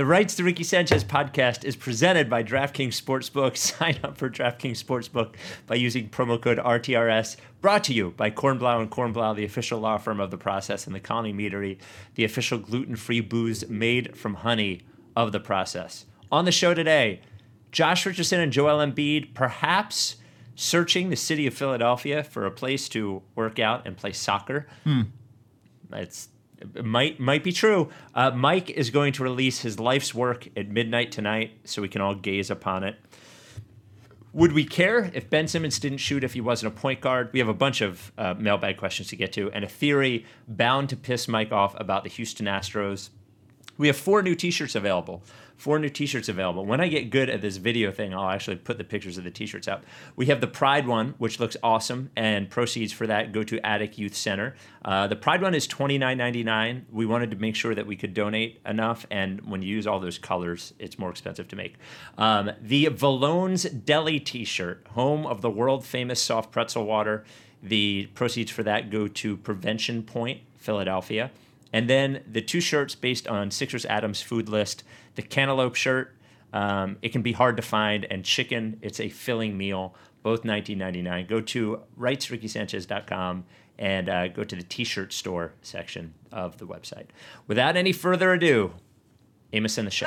The Rights to Ricky Sanchez podcast is presented by DraftKings Sportsbook. Sign up for DraftKings Sportsbook by using promo code RTRS. Brought to you by Kornblau and Kornblau, the official law firm of the process, and the Colony Meadery, the official gluten-free booze made from honey of the process. On the show today, Josh Richardson and Joel Embiid, perhaps searching the city of Philadelphia for a place to work out and play soccer. Hmm. It's it might might be true. Uh, Mike is going to release his life's work at midnight tonight, so we can all gaze upon it. Would we care if Ben Simmons didn't shoot if he wasn't a point guard? We have a bunch of uh, mailbag questions to get to, and a theory bound to piss Mike off about the Houston Astros. We have four new T-shirts available. Four new T-shirts available. When I get good at this video thing, I'll actually put the pictures of the T-shirts out. We have the Pride one, which looks awesome, and proceeds for that go to Attic Youth Center. Uh, the Pride one is twenty nine ninety nine. We wanted to make sure that we could donate enough, and when you use all those colors, it's more expensive to make. Um, the Valone's Deli T-shirt, home of the world famous soft pretzel water. The proceeds for that go to Prevention Point, Philadelphia. And then the two shirts based on Sixers Adams food list. The cantaloupe shirt, um, it can be hard to find, and chicken, it's a filling meal, both 19.99. Go to rightsrickysanchez.com and uh, go to the t-shirt store section of the website. Without any further ado, Amos and the show.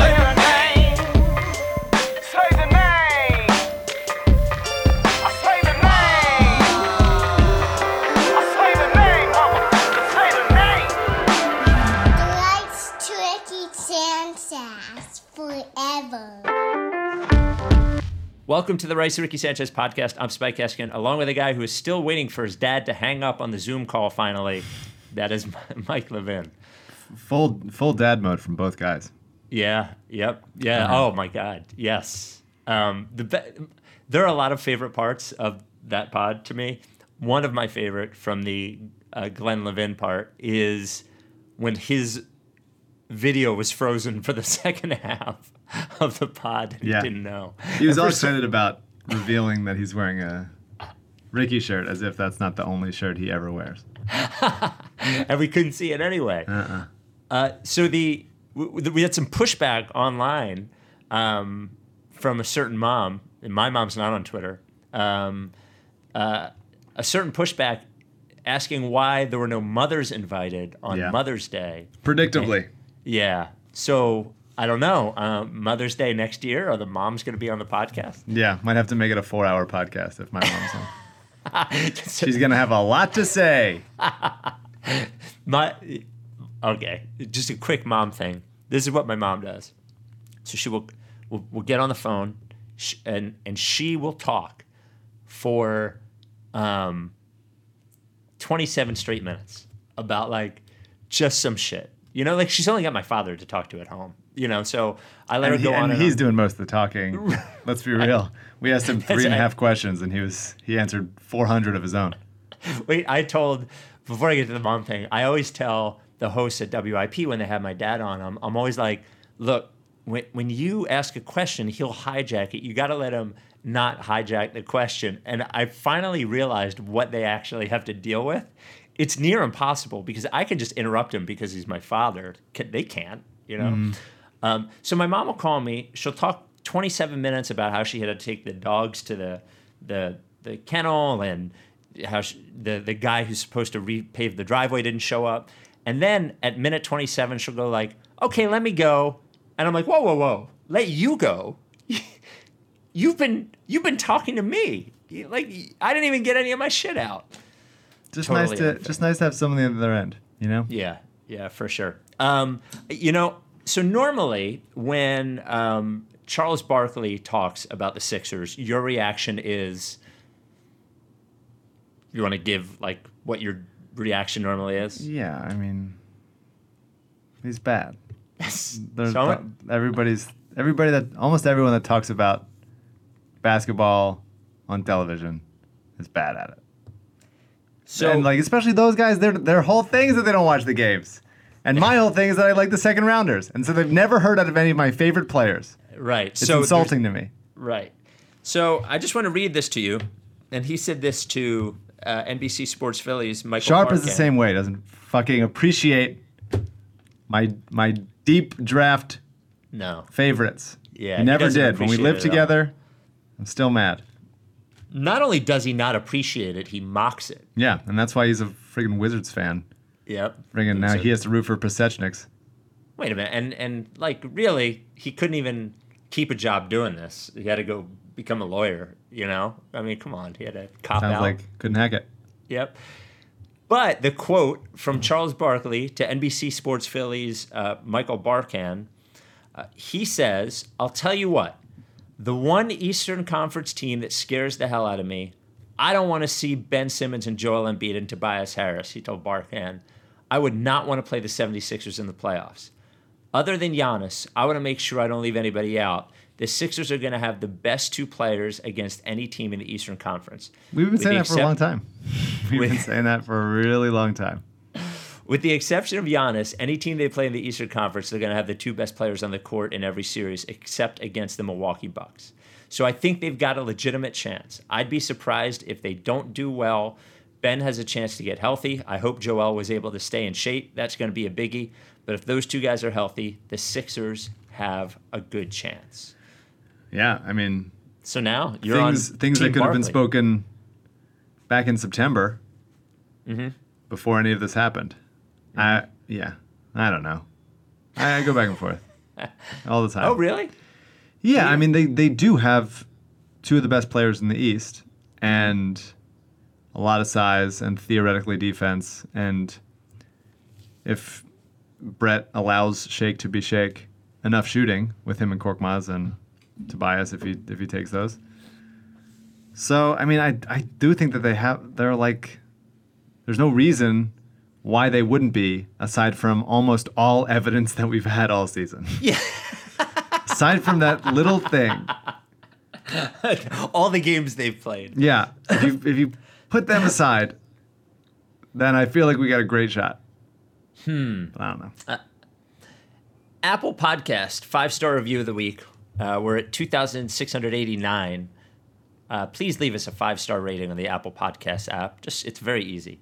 Forever. Welcome to the Rights Ricky Sanchez podcast. I'm Spike Eskin, along with a guy who is still waiting for his dad to hang up on the Zoom call finally. That is Mike Levin. Full full dad mode from both guys. Yeah. Yep. Yeah. Oh my God. Yes. Um, the be- there are a lot of favorite parts of that pod to me. One of my favorite from the uh, Glenn Levin part is when his video was frozen for the second half of the pod. And Yeah. he didn't know. He was all excited about revealing that he's wearing a Ricky shirt, as if that's not the only shirt he ever wears. and we couldn't see it anyway. Uh-uh. Uh, so the we, we had some pushback online um, from a certain mom, and my mom's not on Twitter. Um, uh, a certain pushback asking why there were no mothers invited on Yeah. Mother's Day. Predictably. Yeah. So I don't know. Um, Mother's Day next year, are the moms going to be on the podcast? Yeah, might have to make it a four hour podcast if my mom's on. She's gonna have a lot to say. my okay just a quick mom thing this is what my mom does so she will will, will get on the phone and and she will talk for um 27 straight minutes about like just some shit you know like she's only got my father to talk to at home you know so i let And, her he- go on and and he's on. doing most of the talking. Let's be real. We asked him three and a half and a right. half questions, and he was he answered four hundred of his own. Wait, I told before I get to the mom thing, I always tell the hosts at WIP when they have my dad on, I'm, I'm always like, look, when, when you ask a question, he'll hijack it. You got to let him not hijack the question. And I finally realized what they actually have to deal with. It's near impossible because I can just interrupt him because he's my father. They can't, you know? Mm-hmm. Um, so my mom will call me. She'll talk 27 minutes about how she had to take the dogs to the the the kennel and how she, the the guy who's supposed to repave the driveway didn't show up. And then at minute 27, she'll go like, "Okay, let me go." And I'm like, "Whoa, whoa, whoa! Let you go? you've been you've been talking to me. Like I didn't even get any of my shit out." Just Totally nice to unfair. just nice to have someone on the other end. You know. Yeah, yeah, for sure. Um, you know, so normally when um, Charles Barkley talks about the Sixers, your reaction is you want to give like what your reaction normally is. Yeah, I mean, he's bad. There's So- everybody's everybody that almost everyone that talks about basketball on television is bad at it. So and like especially those guys, their their whole thing is that they don't watch the games. And my whole thing is that I like the second rounders, and so they've never heard out of any of my favorite players. right, It's so insulting to me. Right. So I just want to read this to you, and he said this to uh, NBC Sports Phillies. Michael Sharp is the same way. Doesn't fucking appreciate my my deep draft No, favorites. Yeah, he he never doesn't did. When we lived together, I'm still mad. not only does he not appreciate it, he mocks it. Yeah, and that's why he's a friggin' Wizards fan. Yep. Friggin' now So- he has to root for Pasecniks. Wait a minute, and and like really, he couldn't even keep a job doing this. He had to go become a lawyer. You know, I mean, come on, he had to cop Sounds out. like couldn't hack it. Yep. But the quote from Charles Barkley to NBC Sports Phillies uh, Michael Barkann, uh, he says, I'll tell you what, the one Eastern Conference team that scares the hell out of me, I don't want to see Ben Simmons and Joel Embiid and Tobias Harris, he told Barkann. I would not want to play the 76ers in the playoffs. Other than Giannis, I want to make sure I don't leave anybody out. The Sixers are going to have the best two players against any team in the Eastern Conference. We've been With saying that for a long time. We've with- been saying that for a really long time. With the exception of Giannis, any team they play in the Eastern Conference, they're going to have the two best players on the court in every series, except against the Milwaukee Bucks. So I think they've got a legitimate chance. I'd be surprised if they don't do well. Ben has a chance to get healthy. I hope Joel was able to stay in shape. That's going to be a biggie. But if those two guys are healthy, the Sixers have a good chance. Yeah, I mean So now you're things on things that could have been spoken back in September Mm-hmm. before any of this happened. I yeah, I don't know. I, I go back and forth all the time. Oh, really? Yeah, I mean they they do have two of the best players in the East and a lot of size and theoretically defense and if Brett allows Shake to be Shake enough shooting with him and Korkmaz and Tobias if he if he takes those. So I mean I I do think that they have they're like there's no reason why they wouldn't be aside from almost all evidence that we've had all season. Yeah. aside from that little thing. All the games they've played. Yeah, if you if you put them aside, then I feel like we got a great shot. Hmm. But I don't know. Apple Podcast five star review of the week. Uh, we're at two thousand six hundred eighty nine. Uh, please leave us a five star rating on the Apple Podcast app. Just it's very easy.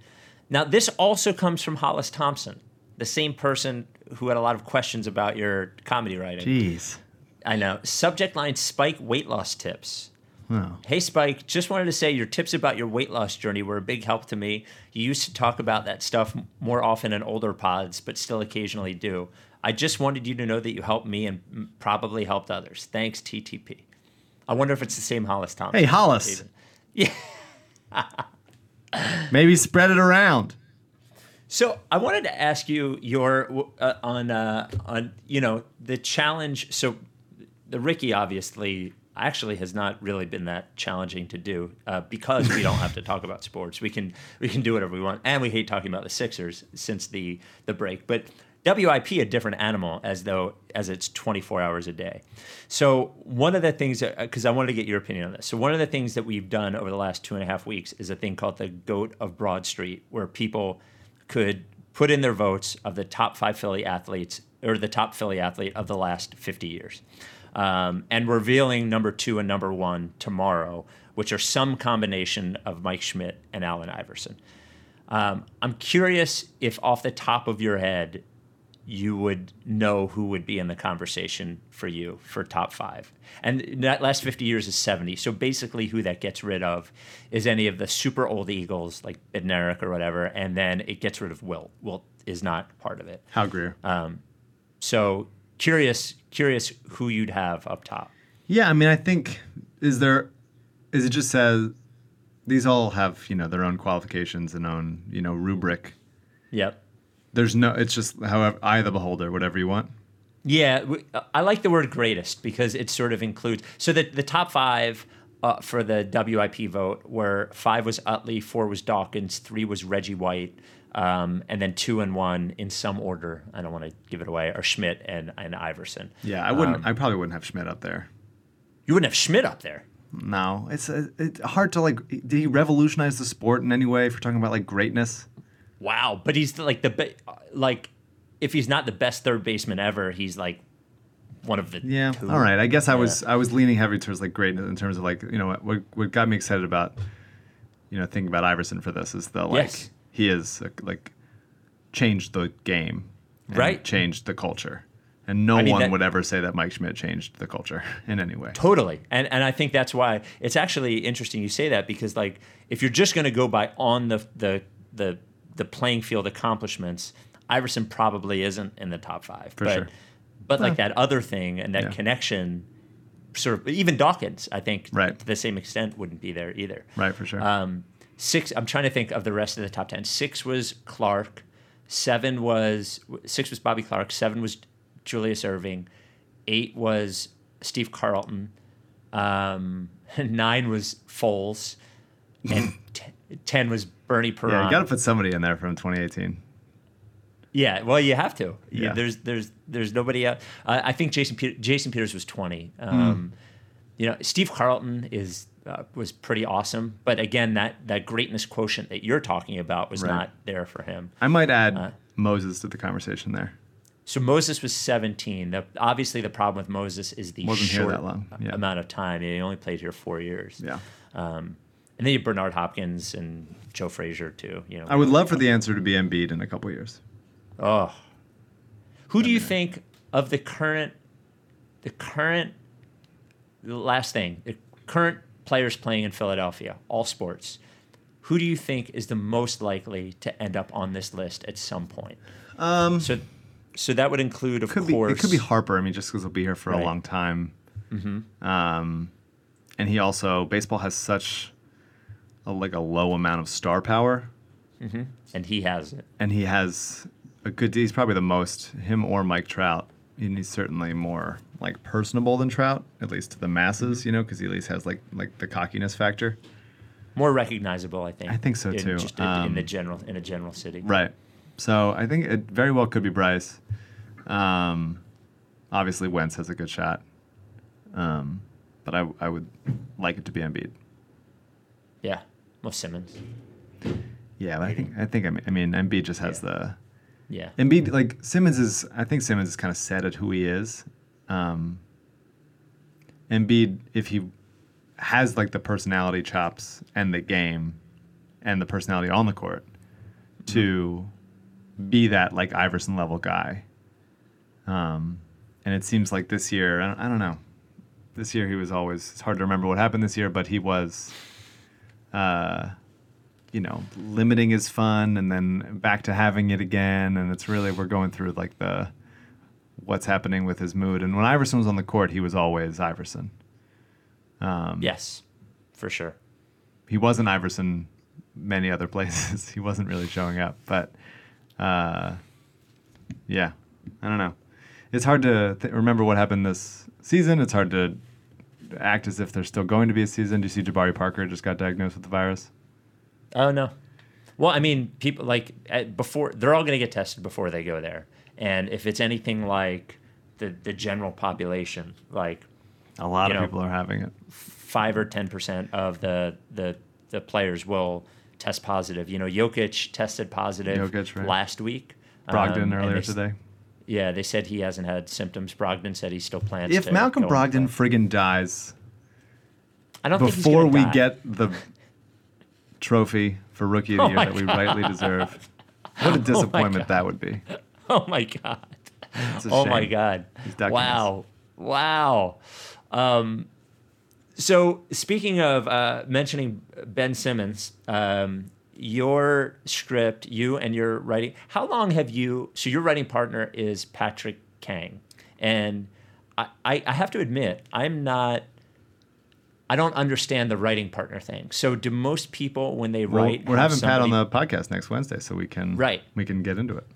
Now this also comes from Hollis Thompson, the same person who had a lot of questions about your comedy writing. Jeez. I know. Subject line: Spike weight loss tips. Oh. Hey Spike, just wanted to say your tips about your weight loss journey were a big help to me. You used to talk about that stuff more often in older pods, but still occasionally do. I just wanted you to know that you helped me and probably helped others. Thanks, TTP. I wonder if it's the same Hollis Thompson. Hey Hollis, Yeah. maybe spread it around. So I wanted to ask you your uh, on uh, on you know the challenge. So the Ricky obviously actually has not really been that challenging to do uh, because we don't have to talk about sports. We can we can do whatever we want, and we hate talking about the Sixers since the the break. But WIP a different animal as though as it's 24 hours a day. So one of the things because I wanted to get your opinion on this. So one of the things that we've done over the last two and a half weeks is a thing called the Goat of Broad Street, where people could put in their votes of the top five Philly athletes or the top Philly athlete of the last 50 years. Um, and revealing number two and number one tomorrow, which are some combination of Mike Schmidt and Allen Iverson. Um, I'm curious if, off the top of your head, you would know who would be in the conversation for you for top five. And that last 50 years is 70. So basically, who that gets rid of is any of the super old Eagles, like Bednarik or whatever, and then it gets rid of Wilt. Wilt is not part of it. Hal Greer? So curious, curious who you'd have up top. Yeah, I mean, I think is there is it just says these all have you know their own qualifications and own you know rubric. Yep. There's no. It's just however eye of the beholder, whatever you want. Yeah, I like the word greatest because it sort of includes. So that the top five uh, for the WIP vote were five was Utley, four was Dawkins, three was Reggie White, um, and then two and one in some order. I don't want to give it away. Are Schmidt and, and Iverson. Yeah, I wouldn't. Um, I probably wouldn't have Schmidt up there. You wouldn't have Schmidt up there. No, it's uh, it's hard to like. Did he revolutionize the sport in any way? If we're talking about like greatness, Wow, but he's like the be- like if he's not the best third baseman ever, he's like one of the yeah. two. All right, I guess I Yeah. was I was leaning heavy towards like greatness in terms of like you know what what, what got me excited about you know thinking about Iverson for this is the like Yes. He is uh, like changed the game, and Right. Changed the culture, and no I mean, one that- would ever say that Mike Schmidt changed the culture in any way. Totally. And and I think that's why it's actually interesting you say that because like if you're just going to go by on the the the the playing field accomplishments, Iverson probably isn't in the top 5. For but sure. but like that other thing and that Yeah. connection sort of even Dawkins, I think Right. to the same extent wouldn't be there either. Right, for sure. Um, six. I'm trying to think of the rest of the top ten. Six was Clarke. Seven was six was Bobby Clarke. Seven was Julius Erving. Eight was Steve Carlton. Um, nine was Foles, and ten was Bernie Parent. yeah, you got to put somebody in there from 2018. Yeah, well, you have to. Yeah. There's there's there's nobody else. Uh, I think Jason Pe- Jason Peters was 20. Hmm. Um, You know, Steve Carlton is uh, was pretty awesome, but again, that that greatness quotient that you're talking about was Right. not there for him. I might add Uh, Moses to the conversation there. So Moses was 17. The, obviously, the problem with Moses is the Wasn't short yeah. amount of time. He only played here four years. Yeah. Um, and then you have Bernard Hopkins and Joe Frazier too. You know. I would love for the answer to be Embiid in a couple years. Oh. Who do you think of the current the current the last thing, the current players playing in Philadelphia, all sports. Who do you think is the most likely to end up on this list at some point? Um, so so that would include of Could be course it could be Harper. I mean, just because he'll be here for Right. a long time. Mm-hmm. Um, and he also baseball has such a, like a low amount of star power, and he has it. and he has a good. He's probably the most him or Mike Trout. And he's certainly more like personable than Trout, at least to the masses, you know, because he at least has like like the cockiness factor. More recognizable, I think. I think so, in- too. Just in, in the Um, general in a general city. Right. So I think it very well could be Bryce. Um, obviously, Wentz has a good shot. Um, but I, I would like it to be Embiid. Yeah. Well, Simmons. Yeah, but I think I think I mean, I mean Embiid just has the Yeah. Embiid like Simmons is I think Simmons is kind of set at who he is. Um, Embiid, if he has like the personality chops and the game and the personality on the court to be that like Iverson level guy. Um, and it seems like this year, I don't, I don't know. This year he was always, it's hard to remember what happened this year, but he was, uh, you know, limiting his fun and then back to having it again. And it's really, we're going through like the, what's happening with his mood. And when Iverson was on the court, he was always Iverson. Um, Yes. For sure. he wasn't Iverson many other places. he wasn't really showing up, but uh, yeah, I don't know. It's hard to th- remember what happened this season. It's hard to act as if there's still going to be a season. Do you see Jabari Parker just got diagnosed with the virus? Oh no. Well, I mean, people like before they're all going to get tested before they go there, and if it's anything like the the general population, like A lot of know, people are having it. five or ten percent of the the the players will test positive. You know, Jokic tested positive Jokic, right. last week. Brogdon um, earlier they today. Yeah, they said he hasn't had symptoms. Brogdon said he still plans. If Malcolm Brogdon friggin' dies I don't before we die. get the trophy for Rookie of the Oh Year that we God. rightly deserve, what a disappointment that would be. Oh my god. Oh my god. Wow. Wow. Um, so speaking of uh, mentioning Ben Simmons, um, your script, you and your writing. How long have you? So your writing partner is Patrick Kang, and I, I, I have to admit I'm not. I don't understand the writing partner thing. So do most people when they Well, write? we're having Pat on the podcast next Wednesday, so we can Right. we can get into it.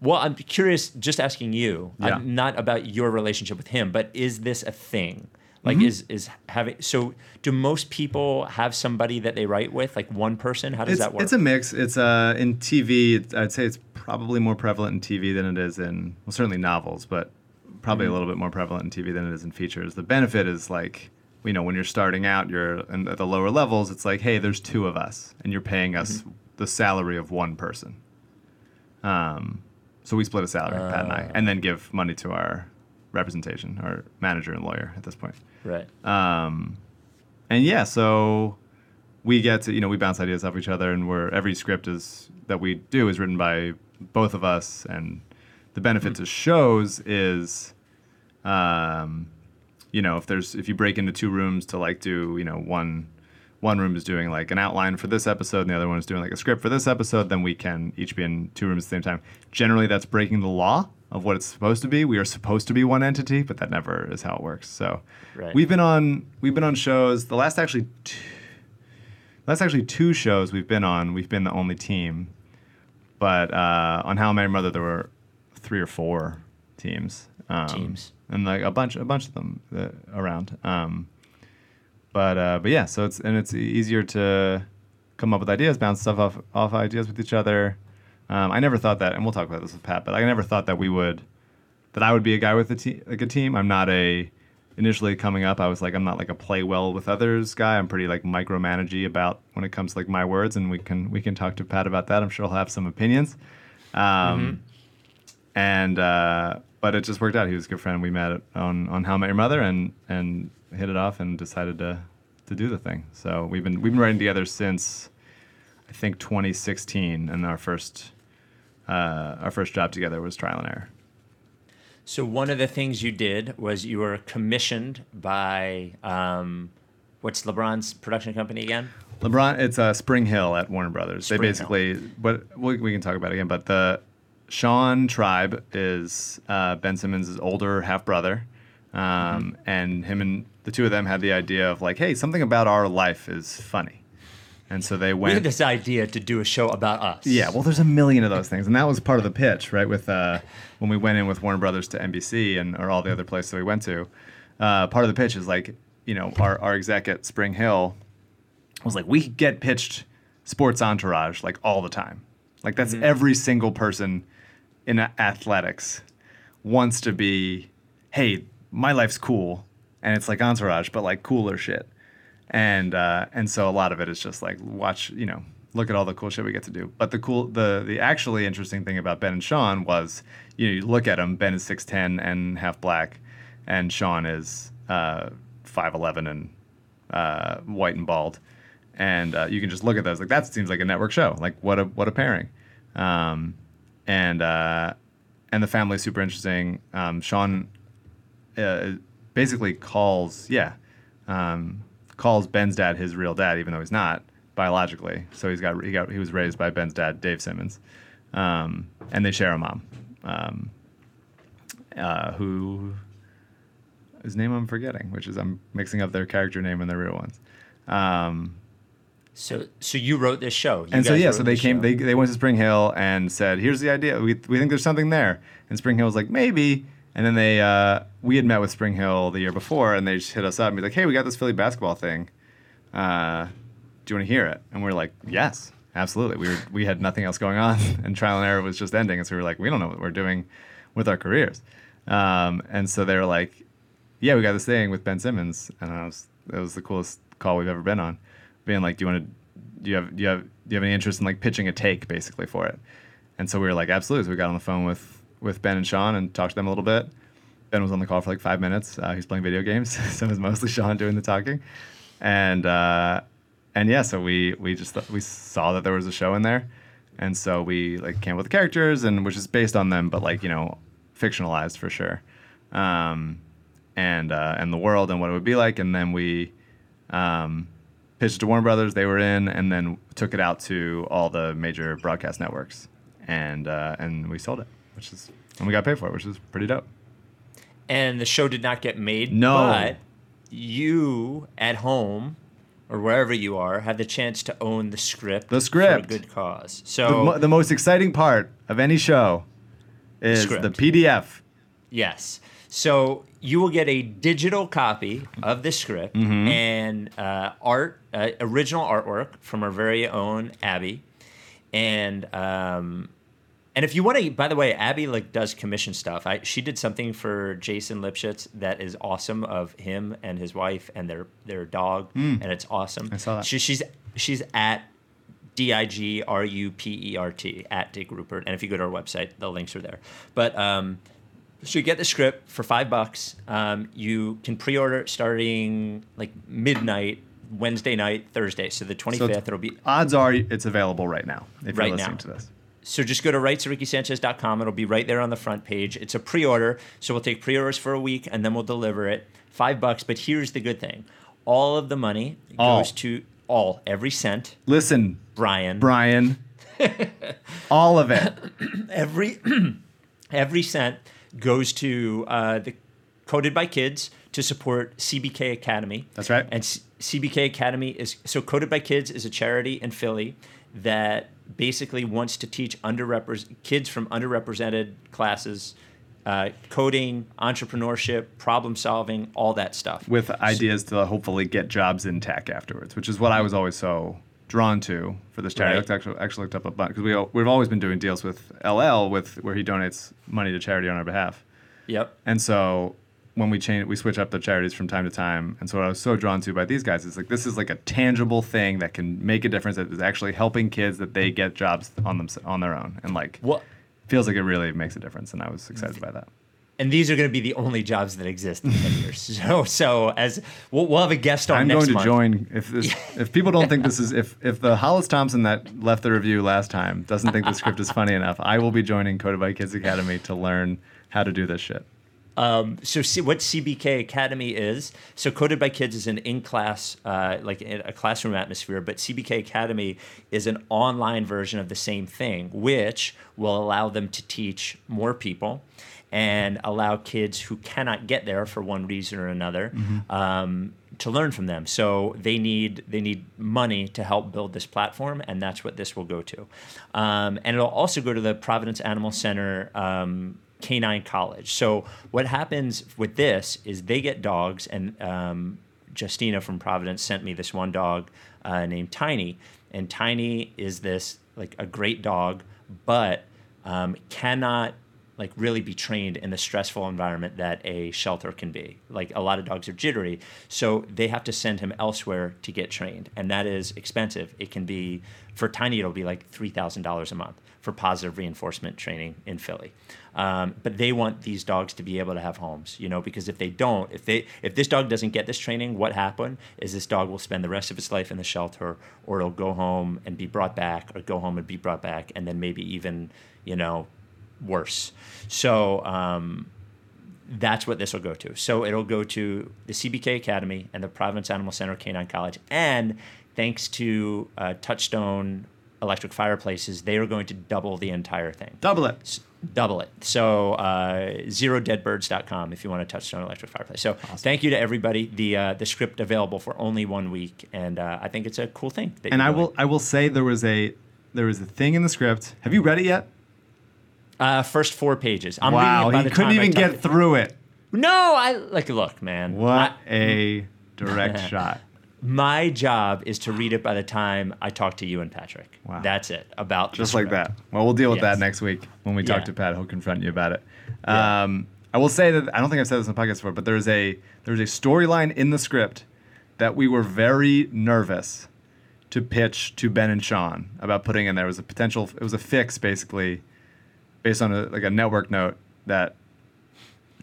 Well, I'm curious, just asking you, Yeah. not about your relationship with him, but is this a thing? Like, Mm-hmm. is is having so? Do most people have somebody that they write with, like one person? How does it's, that work? It's a mix. It's uh, in TV. I'd say it's probably more prevalent in TV than it is in well, certainly novels, but probably Mm-hmm. a little bit more prevalent in TV than it is in features. The benefit is like you know when you're starting out, you're in, at the lower levels. It's like hey, there's two of us, and you're paying us Mm-hmm. the salary of one person. Um, so we split a salary, Pat and. I, and then give money to our representation, our manager and lawyer at this point. right. Um, and yeah, so we get to you know we bounce ideas off each other, and we're every script is that we do is written by both of us, and the benefit to shows is, um, you know, if there's if you break into two rooms to like do you know one one room is doing like an outline for this episode and the other one is doing like a script for this episode, then we can each be in two rooms at the same time. Generally, that's breaking the law of what it's supposed to be. We are supposed to be one entity, but that never is how it works. So Right. we've been on we've been on shows. The last actually two, last actually two shows we've been on. We've been the only team, but uh, on How I Met Your Mother there were three or four teams. Um, Teams. and like a bunch a bunch of them uh, around. Um, but uh, but yeah, so it's and it's easier to come up with ideas, bounce stuff off off ideas with each other. Um, I never thought that, and we'll talk about this with Pat, but I never thought that we would that I would be a guy with a team like a team. I'm not a initially coming up. I was like I'm not like a play well with others guy. I'm pretty like micromanagey about when it comes to like my words, and we can we can talk to Pat about that. I'm sure he'll have some opinions. Um, and uh, but it just worked out. He was a good friend. We met on on How I Met Your Mother and and hit it off and decided to to do the thing. So we've been we've been writing together since I think 2016, and our first uh, our first job together was Trial and Error. So one of the things you did was you were commissioned by um, what's LeBron's production company again? LeBron, it's uh, Spring Hill at Warner Brothers. Spring they Hill. basically, but we, we can talk about it again. But the Sean Tribe is uh, Ben Simmons' older half brother, um, Mm-hmm. and him and the two of them had the idea of like, hey, something about our life is funny, and so they We had went. this idea to do a show about us. Yeah, well, there's a million of those things, and that was part of the pitch, right? With uh, when we went in with Warner Brothers to NBC and or all the other places that we went to, uh, part of the pitch is like, you know, our our exec at Spring Hill was like, we get pitched sports entourage like all the time, like that's every single person in athletics wants to be, hey, my life's cool, and it's like entourage, but like cooler shit. And uh, and so a lot of it is just like watch you know look at all the cool shit we get to do. But the cool the the actually interesting thing about ben and sean was you know you look at them ben is 6'10 and half black and sean is uh, 5'11 and uh, white and bald. And uh, you can just look at those like that seems like a network show like what a what a pairing. Um, and uh, and the family's super interesting um, sean uh, basically calls yeah um, calls Ben's dad his real dad, even though he's not biologically. So he's got he got he was raised by Ben's dad, Dave Simmons, um, and they share a mom, um, uh, who his name I'm forgetting, which is I'm mixing up their character name and their real ones. Um, So so you wrote this show. You and so yeah, so they came. show. They, they went to Spring Hill and said, "Here's the idea. We, we think there's something there." And Spring Hill was like, "Maybe." And then they uh, we had met with Spring Hill the year before, and they just hit us up and be like, "Hey, we got this Philly basketball thing. Uh, do you want to hear it?" And we are like, "Yes, absolutely." We were we had nothing else going on, and Trial and Error was just ending, and so we were like, "We don't know what we're doing with our careers." Um, and so they were like, yeah, we got this thing with Ben Simmons, and I was it was the coolest call we've ever been on. Being like, do you want to, do you have, do you have, do you have any interest in like pitching a take basically for it? And so we were like, absolutely. So we got on the phone with with Ben and Sean and talked to them a little bit. Ben was on the call for like five minutes. Uh, he's playing video games, so it was mostly Sean doing the talking, and uh, and yeah, so we we just th- we saw that there was a show in there, and so we like came up with the characters and which is based on them, but like you know, fictionalized for sure. Um, and uh, and the world and what it would be like. And then we um, pitched it to Warner Brothers. They were in, and then took it out to all the major broadcast networks, and uh, and we sold it, which is and we got paid for it, which is pretty dope. and the show did not get made. No. But you at home or wherever you are had the chance to own the script. The script. for a good cause. The, So mo- the most exciting part of any show is Script. the PDF. Yes. So you will get a digital copy of the script Mm-hmm. and uh, art, uh, original artwork from our very own Abby, and um, and if you want to, by the way, Abby like does commission stuff. I she did something for Jason Lipschitz that is awesome of him and his wife and their their dog, and it's awesome. Mm. I saw that. She, she's she's at D I G R U P E R T at Dick Rupert. And if you go to our website, the links are there. But um, so you get the script for five bucks. Um, you can pre-order it starting like midnight Wednesday night, Thursday. So the 25th, So it'll be Odds are it's available right now if Right you're listening now. to this. so just go to rightsrickysanchez.com. It'll be right there on the front page. It's a pre-order, so we'll take pre-orders for a week and then we'll deliver it. Five bucks. But here's the good thing: all of the money All. goes to all every cent. Listen, Brian, Brian, all of it. every every cent goes to uh, the coded by kids to support CBK Academy. That's right. And C- CBK Academy is so coded by kids is a charity in Philly that basically wants to teach underrepresented kids from underrepresented classes. Uh, coding, entrepreneurship, problem solving, all that stuff. with ideas to hopefully get jobs in tech afterwards, which is what I was always so drawn to for this charity. I Right. looked, actually, actually looked up a bunch because we we've always been doing deals with LL with where he donates money to charity on our behalf, Yep. and so when we change we switch up the charities from time to time, and so what I was so drawn to by these guys is like this is like a tangible thing that can make a difference that is actually helping kids that they get jobs on them on their own, and like What? feels like it really makes a difference, and I was excited by that. And these are going to be the only jobs that exist in 10 years. So, so as we'll, we'll have a guest on I'm going to month. join if this if people don't think this is if if the Hollis Thompson that left the review last time doesn't think the script is funny enough, I will be joining Coded by Kids Academy to learn how to do this shit. so see what CBK Academy is. So Coded by Kids is an in-class, uh, like in a classroom atmosphere, but CBK Academy is an online version of the same thing, which will allow them to teach more people and allow kids who cannot get there for one reason or another um, to learn from them. So they need they need money to help build this platform, and that's what this will go to. Um, and it'll also go to the Providence Animal Center. Um, canine college. So what happens with this is they get dogs, and um, Justina from Providence sent me this one dog uh, named Tiny, and Tiny is this like a great dog, but um, cannot like really be trained in the stressful environment that a shelter can be. Like a lot of dogs are jittery, so they have to send him elsewhere to get trained, and that is expensive. It can be for Tiny, it'll be like three thousand dollars a month for positive reinforcement training in Philly. Um, but they want these dogs to be able to have homes, you know, because if they don't, if they if this dog doesn't get this training, what happened is this dog will spend the rest of its life in the shelter, or it'll go home and be brought back, or go home and be brought back, and then maybe even, you know, worse. So um, that's what this will go to. So it'll go to the CBK Academy and the Providence Animal Center Canine College. And thanks to uh, Touchstone Electric Fireplaces, they are going to double the entire thing. Double it. S- Double it. So uh, zerodeadbirds.com if you want a Touchstone Electric Fireplace. So thank you to everybody. The uh, the script available for only one week, and uh, I think it's a cool thing. that And I will I will say there was a there was a thing in the script. Have you read it yet? Uh, first four pages. I'm wow, reading it he couldn't even get through it. No, I like. Look, man. What I- a direct shot. my job is to read it by the time I talk to you and Patrick. Wow. That's it. About Just like that. Well, we'll deal with Yes. that next week when we talk Yeah. to Pat. He'll confront you about it. Yeah. Um, I will say that I don't think I've said this on the podcast before, but there's a there's a storyline in the script that we were very nervous to pitch to Ben and Sean about putting in there. It was a potential. It was a fix basically, based on a, like a network note that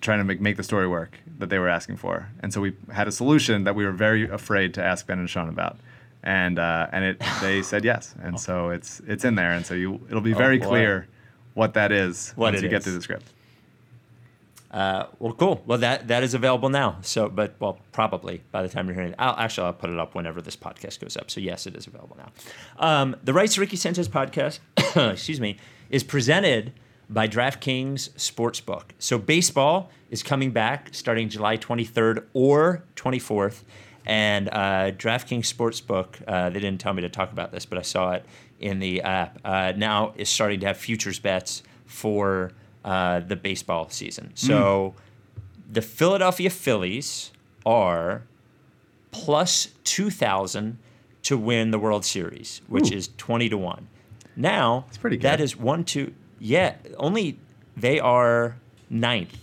trying to make make the story work that they were asking for. And so we had a solution that we were very afraid to ask Ben and Sean about. And uh, and it they said yes. And so it's it's in there. And so you it'll be very Oh, clear what that is What once you get is. through the script. Uh, well, cool. Well, that that is available now. So, but well, probably by the time you're hearing it, I'll actually I'll put it up whenever this podcast goes up. So yes, it is available now. Um, the Rights Ricky Sanchez podcast, excuse me, is presented by DraftKings Sportsbook. So baseball is coming back starting July 23rd or 24th, and uh, DraftKings Sportsbook. Uh, they didn't tell me to talk about this, but I saw it in the app. Uh, now is starting to have futures bets for uh, the baseball season. So the Philadelphia Phillies are plus 2,000 to win the World Series, which Ooh. is 20 to 1. Now, pretty good. is one, two, yeah, only they are ninth.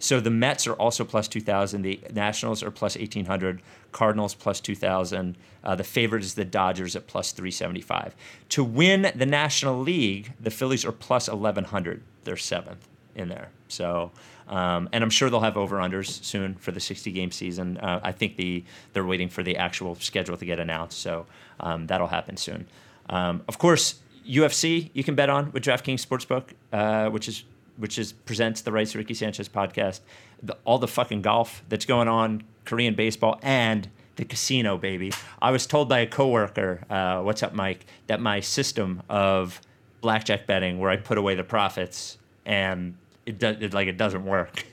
So the Mets are also plus 2,000. The Nationals are plus 1,800. Cardinals plus 2,000. Uh, the favorite is the Dodgers at plus 375. To win the National League, the Phillies are plus 1,100. They're seventh in there. So, um, and I'm sure they'll have over-unders soon for the 60-game season. Uh, I think the they're waiting for the actual schedule to get announced. So um, that'll happen soon. Um, of course, UFC you can bet on with DraftKings Sportsbook, uh, which is which is presents the Rights Ricky Sanchez podcast. The, all the fucking golf that's going on, Korean baseball, and the casino, baby. I was told by a coworker, uh, "What's up, Mike?" That my system of blackjack betting, where I put away the profits, and it does it, like it doesn't work.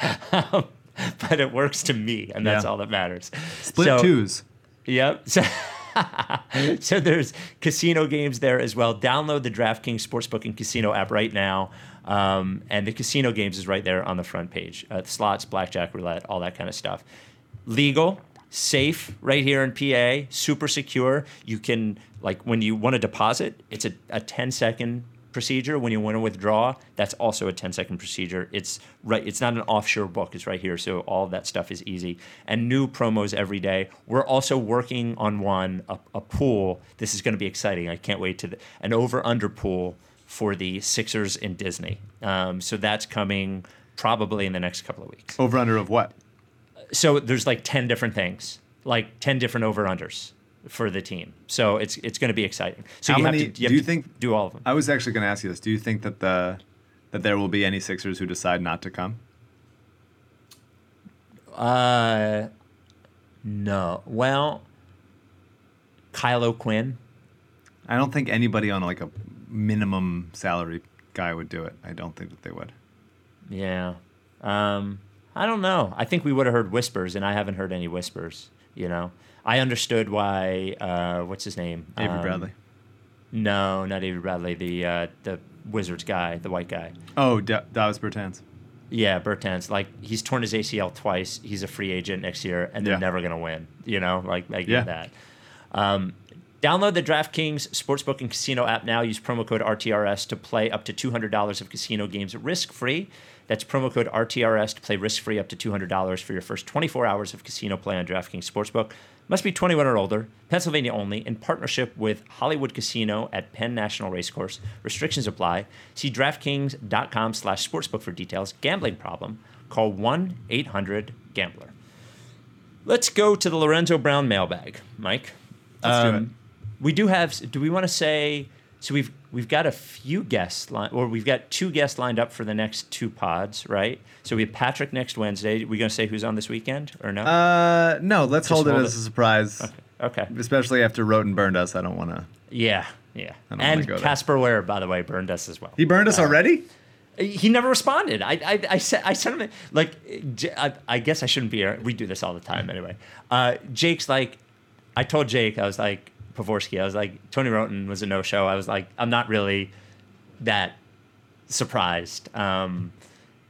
but it works to me, and that's Yeah. all that matters. Split So- twos. Yep. So, so there's casino games there as well. Download the DraftKings Sportsbook and Casino app right now. Um, and the casino games is right there on the front page. Uh, slots, blackjack, roulette, all that kind of stuff. Legal, safe, right here in PA, super secure. You can, like, when you want to deposit, it's a, a 10 second procedure. When you want to withdraw, that's also a 10 second procedure. It's right. It's not an offshore book. It's right here. So all that stuff is easy. And new promos every day. We're also working on one, a, a pool. This is going to be exciting. I can't wait to the, an over under pool for the Sixers in Disney. Um, so that's coming probably in the next couple of weeks. Over under of what? So there's like 10 different things, like 10 different over unders for the team. So it's it's going to be exciting. So How you many- have to, you do have you to think- do all of them. I was actually going to ask you this. Do you think that the that there will be any Sixers who decide not to come? Uh, no. Well, Kyle O'Quinn. I don't think anybody on like a minimum salary guy would do it. I don't think that they would. Yeah. Um, I don't know. I think we would have heard whispers, and I haven't heard any whispers. You know, I understood why. Uh, what's his name? Avery Um, Bradley. No, not Avery Bradley. The uh, the Wizards guy, the white guy. Oh, da- Davis Bertans. Yeah, Bertans. Like he's torn his ACL twice. He's a free agent next year, and they're Yeah. never gonna win. You know, like I get Yeah. that. Um, download the DraftKings Sportsbook and Casino app now. Use promo code RTRS to play up to two hundred dollars of casino games risk free. That's promo code RTRS to play risk free up to two hundred dollars for your first twenty four hours of casino play on DraftKings Sportsbook. Must be 21 or older, Pennsylvania only, in partnership with Hollywood Casino at Penn National Racecourse. Restrictions apply. See DraftKings.com slash sportsbook for details. Gambling problem? Call 1-800-GAMBLER. Let's go to the Lorenzo Brown mailbag, Mike. Let's do it. Um, We do have, do we want to say, so we've we've got a few guests, li- or we've got two guests lined up for the next two pods, right? So we have Patrick next Wednesday. we going to say who's on this weekend or no? Uh, no. Let's hold it hold as it. a surprise. okay. okay. Especially after Wroten burned us. I don't want to. Yeah, yeah. I don't wanna And. Casper Ware, by the way, burned us as well. He burned us already. He never responded. I, I, I sent, I sent him like, J- I, I guess I shouldn't be. here. We do this all the time anyway. Uh, Jake's like, I told Jake, I was like, Pavorsky, I was like, Tony Wroten was a no show. I was like, I'm not really that surprised. Um,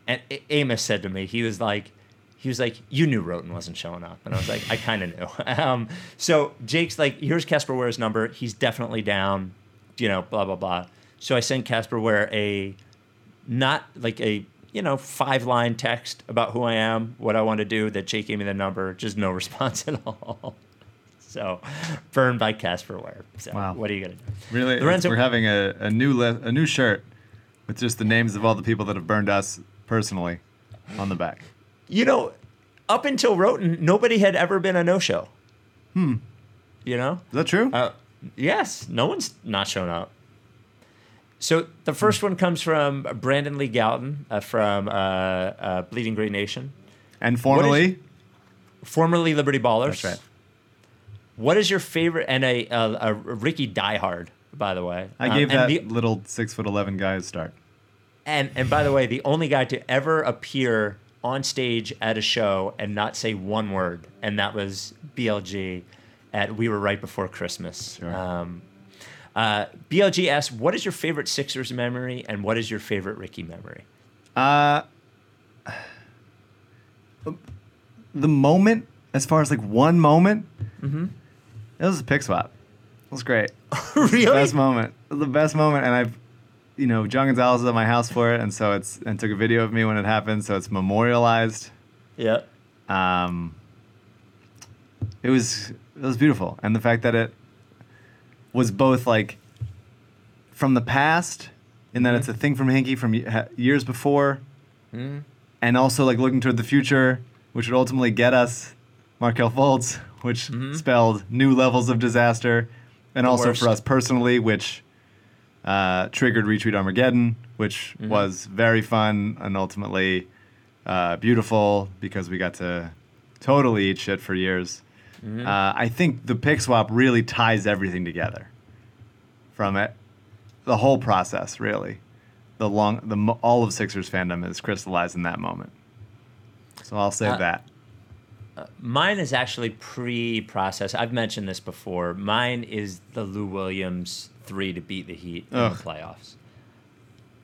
and A- Amos said to me, he was like, he was like, you knew Wroten wasn't showing up, and I was like, I kind of knew. um, so Jake's like, here's Casper Ware's number. He's definitely down. You know, blah blah blah. So I sent Casper Ware a not like a you know five line text about who I am, what I want to do. That Jake gave me the number, just no response at all. So burned by Casper Ware. So Wow. what are you gonna do? Really, Lorenzo- we're having a, a new li- a new shirt with just the names of all the people that have burned us personally on the back. You know, up until Wroten, nobody had ever been a no show. Hmm. You know. Is that true? Uh, yes, no one's not shown up. So the first one comes from Brandon Lee Gowton uh, from uh, uh, Bleeding Green Nation, and formerly, formerly Liberty Ballers. that's right. What is your favorite? And a, a, a Ricky Diehard, by the way. I Um, gave and that the- little six foot eleven guy a start. And and by the way, the only guy to ever appear on stage at a show and not say one word, and that was BLG at We Were Right Before Christmas. Sure. Um, uh, BLG asks, "What is your favorite Sixers memory, and what is your favorite Ricky memory?" Uh, the moment, as far as like one moment, Mm-hmm. It was a pick swap. It was great. really? Best moment. The best moment, and I've, you know, John Gonzalez is at my house for it, and so it's and took a video of me when it happened, so it's memorialized. Yeah. Um, it was it was beautiful, and the fact that it was both like from the past, in that it's a thing from Hinkie from years before, and also like looking toward the future, which would ultimately get us Markelle Fultz, which spelled new levels of disaster, and also worst. for us personally, which uh, triggered Retweet Armageddon, which was very fun and ultimately uh, beautiful because we got to totally eat shit for years. Uh, I think the pick swap really ties everything together from it, the whole process really. The long, the all of Sixers fandom is crystallized in that moment. So I'll save Uh, that. Mine is actually pre-processed. I've mentioned this before. Mine is the Lou Williams three to beat the Heat in the playoffs.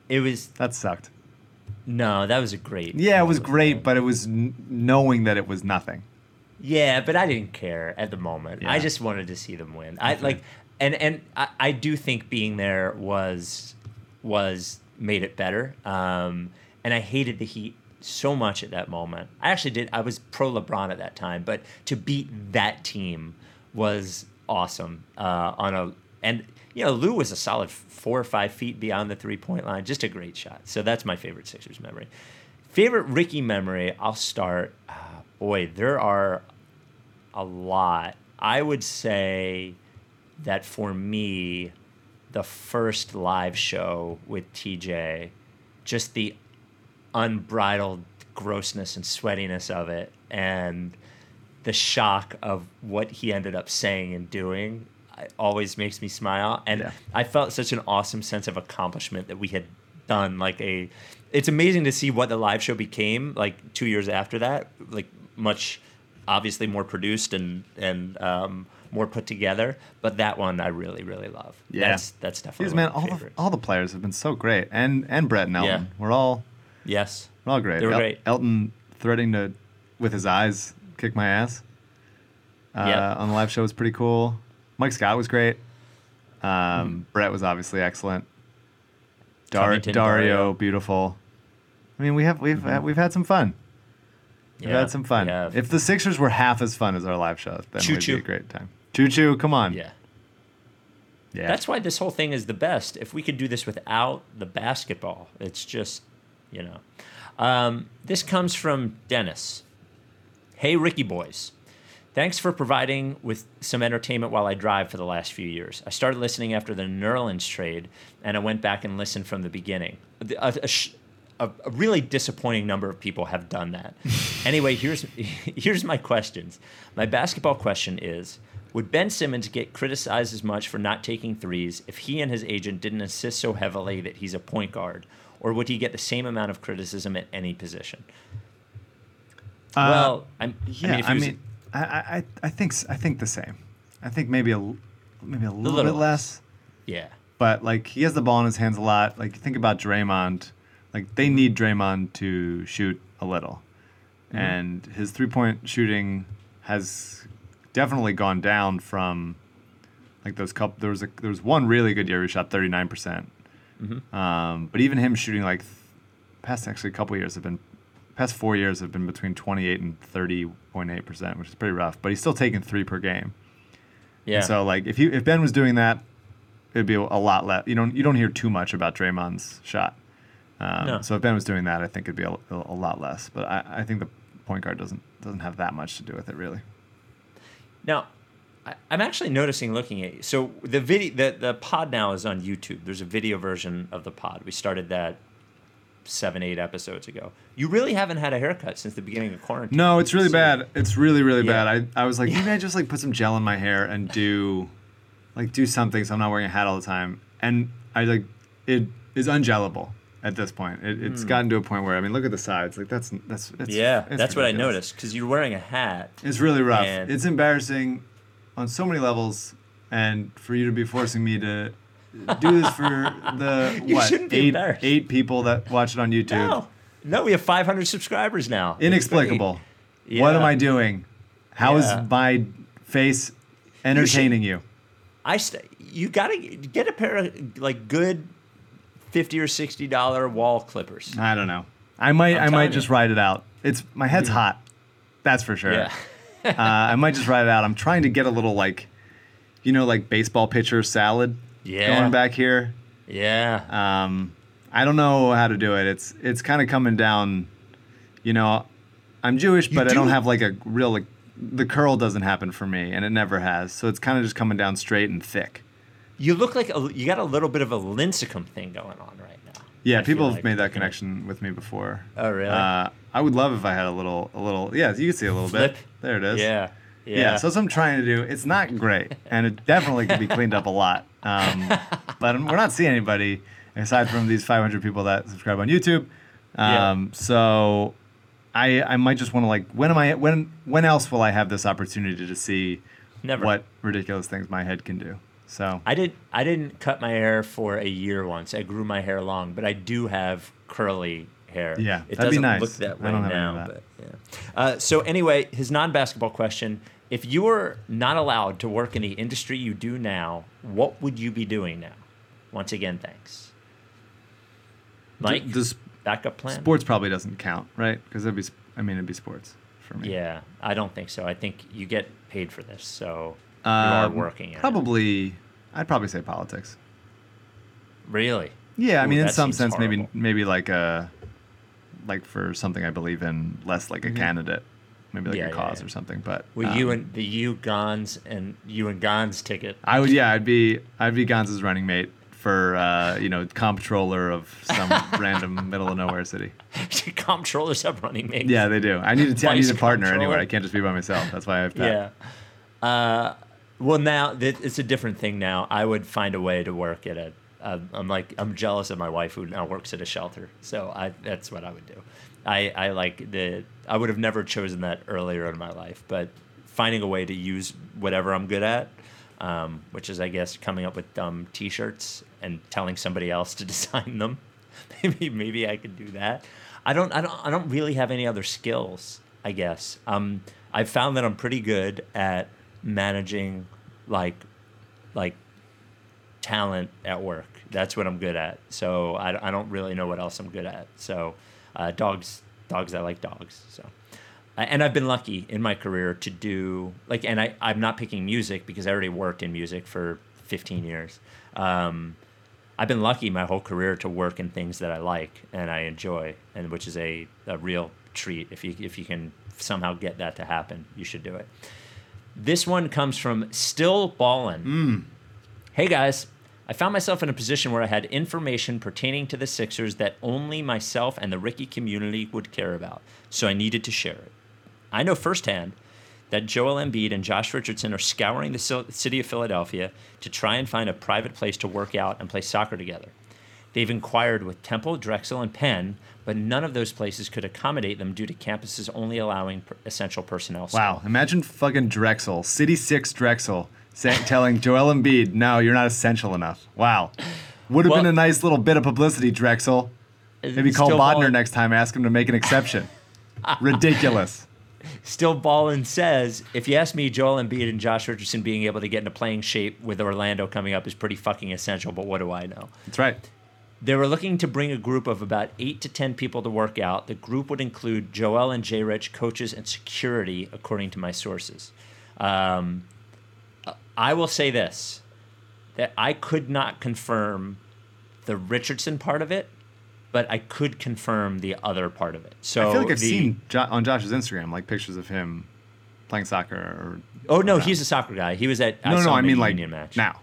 It was That sucked. no, that was a great. Yeah, it was great, but it was n- knowing that it was nothing. Yeah, but I didn't care at the moment. I just wanted to see them win. I like, and and I, I do think being there was was made it better. Um, and I hated the Heat so much at that moment. I actually did. I was pro LeBron at that time, but to beat that team was awesome. Uh, on a and you know Lou was a solid four or five feet beyond the three point line. Just a great shot. So that's my favorite Sixers memory. Favorite Ricky memory. I'll start. Uh, boy, there are a lot. I would say that for me, the first live show with TJ, just the unbridled grossness and sweatiness of it, and the shock of what he ended up saying and doing I- always makes me smile. And Yeah. I felt such an awesome sense of accomplishment that we had done like a. It's amazing to see what the live show became like two years after that, like much obviously more produced and and um, more put together. But that one I really really love. Yeah. that's that's definitely one man, all the all the players have been so great, and and Brett and Elton. Yeah. We're all yes. we're all great. They were El- great. Elton threatening to, with his eyes, kick my ass. Uh, Yep. On the live show was pretty cool. Mike Scott was great. Um, Mm-hmm. Brett was obviously excellent. Dar- Dario, Dario. beautiful. I mean, we have we've Mm-hmm. we've had some fun. We've Yeah, had some fun. If the Sixers were half as fun as our live show, then Choo we'd be a great time. Choo choo, come on. Yeah. yeah. That's why this whole thing is the best. If we could do this without the basketball, it's just, you know. Um, this comes from Dennis. Hey, Ricky boys. Thanks for providing with some entertainment while I drive for the last few years. I started listening after the Nerlens trade, and I went back and listened from the beginning. A, a a- a really disappointing number of people have done that. anyway, here's here's my questions. My basketball question is: Would Ben Simmons get criticized as much for not taking threes if he and his agent didn't insist so heavily that he's a point guard, or would he get the same amount of criticism at any position? Uh, well, I'm, Yeah, I mean, if I was- mean, I, I, I think I think the same. I think maybe a maybe a little, little bit less, yeah. but like he has the ball in his hands a lot. Like think about Draymond, like they need Draymond to shoot a little, Mm-hmm. and his three point shooting has definitely gone down from like those couple. There was a there was one really good year he shot thirty nine percent, Mm-hmm. um, but even him shooting like past actually a couple years have been past four years have been between 28 and 30.8 percent, which is pretty rough. But he's still taking three per game. Yeah. And so like if you if Ben was doing that, it'd be a lot less. You don't you don't hear too much about Draymond's shot. Um, No. So if Ben was doing that, I think it'd be a, a, lot less. But I, I think the point guard doesn't doesn't have that much to do with it really. Now, I, I'm actually noticing looking at you. So the video, the the pod now is on YouTube. There's a video version of the pod. We started that seven, eight episodes ago. You really haven't had a haircut since the beginning of quarantine. No, it's really So- bad. It's really really Yeah. bad. I I was like maybe I just like put some gel in my hair and do like do something so I'm not wearing a hat all the time. And I like it is ungelable at this point. It, it's hmm. gotten to a point where I mean look at the sides. Like that's that's, that's. Yeah, that's what I noticed because you're wearing a hat. It's really rough. It's embarrassing on so many levels, and for you to be forcing me to do this for the what eight eight people that watch it on YouTube. No, No, we have 500 subscribers now. Inexplicable. Yeah. What am I doing? How is Yeah. my face entertaining you? I st- you gotta get a pair of like good fifty or sixty dollar wall clippers. I don't know. I might. I'm I might telling just you. ride it out. It's my head's hot. That's for sure. Yeah, uh, I might just write it out. I'm trying to get a little like, you know, like baseball pitcher salad Yeah. going back here. yeah. Um, I don't know how to do it. It's it's kind of coming down. You know, I'm Jewish, You but I don't have like a real like the curl doesn't happen for me, and it never has. So it's kind of just coming down straight and thick. you look like a, you got a little bit of a lincecum thing going on. Yeah, I people have like, made that connection with me before. Oh, really? Uh, I would love if I had a little, a little. Yeah, you can see a little bit. There it is. Yeah, yeah. Yeah. so that's what I'm trying to do. It's not great, and it definitely could be cleaned up a lot. Um, but we're not seeing anybody aside from these 500 people that subscribe on YouTube. Yeah. Um, So I I might just want to like when am I when when else will I have this opportunity to see Never. what ridiculous things my head can do? So I did. I didn't cut my hair for a year once. I grew my hair long, but I do have curly hair. Yeah, it that'd be doesn't nice. look that I way don't now. that. But yeah. Uh, so anyway, his non-basketball question: If you were not allowed to work in the industry you do now, what would you be doing now? Once again, thanks. Mike, does backup plan? sports probably doesn't count, right? Because it'd be I mean it'd be sports for me. Yeah, I don't think so. I think you get paid for this, so you are Um, working. at it. Probably, I'd probably say politics. Really? Yeah, I Ooh, mean, in that some seems sense, maybe horrible. maybe like a like for something I believe in, less like a candidate, maybe like. Yeah, a yeah, cause yeah. or something. But Well, you um, and the you Gons and you and Gons ticket. I would, yeah, I'd be I'd be Gonz's running mate for uh, you know comptroller of some random middle of nowhere city. Comptrollers have running mates. Yeah, they do. I need a t- I need Vice a partner comptroller. anywhere. I can't just be by myself. That's why I have Pat. Yeah. Uh, well, now that it's a different thing. Now I would find a way to work at a. I'm like I'm jealous of my wife who now works at a shelter. So I that's what I would do. I I like the. I would have never chosen that earlier in my life, but finding a way to use whatever I'm good at, um, which is I guess coming up with dumb T-shirts and telling somebody else to design them. maybe maybe I could do that. I don't I don't I don't really have any other skills. I guess um, I've found that I'm pretty good at managing like like talent at work. That's what I'm good at. So I, I don't really know what else I'm good at. So uh, dogs dogs I like dogs. So and I've been lucky in my career to do like and I I'm not picking music because I already worked in music for 15 years. Um, I've been lucky my whole career to work in things that I like and I enjoy, and which is a, a real treat. If you if you can somehow get that to happen, you should do it. This one comes from Still Ballin. Mm. Hey guys, I found myself in a position where I had information pertaining to the Sixers that only myself and the Ricky community would care about, so I needed to share it. I know firsthand that Joel Embiid and Josh Richardson are scouring the city of Philadelphia to try and find a private place to work out and play soccer together. They've inquired with Temple, Drexel, and Penn, but none of those places could accommodate them due to campuses only allowing per- essential personnel. Wow, imagine fucking Drexel, City Six Drexel, say, telling Joel Embiid, "No, you're not essential enough." Wow, would have Well- been a nice little bit of publicity, Drexel. Maybe call Bodner Ballin- next time, ask him to make an exception. Ridiculous. Still Ballin says, if you ask me, Joel Embiid and Josh Richardson being able to get into playing shape with Orlando coming up is pretty fucking essential, but what do I know? That's right. They were looking to bring a group of about eight to ten people to work out. The group would include Joel and Jay Rich, coaches, and security, according to my sources. Um, I will say this: that I could not confirm the Richardson part of it, but I could confirm the other part of it. So I feel like I've the- seen jo- on Josh's Instagram like pictures of him playing soccer. Or Oh no, he's a soccer guy. He was at no, no, saw no. I mean like match. now.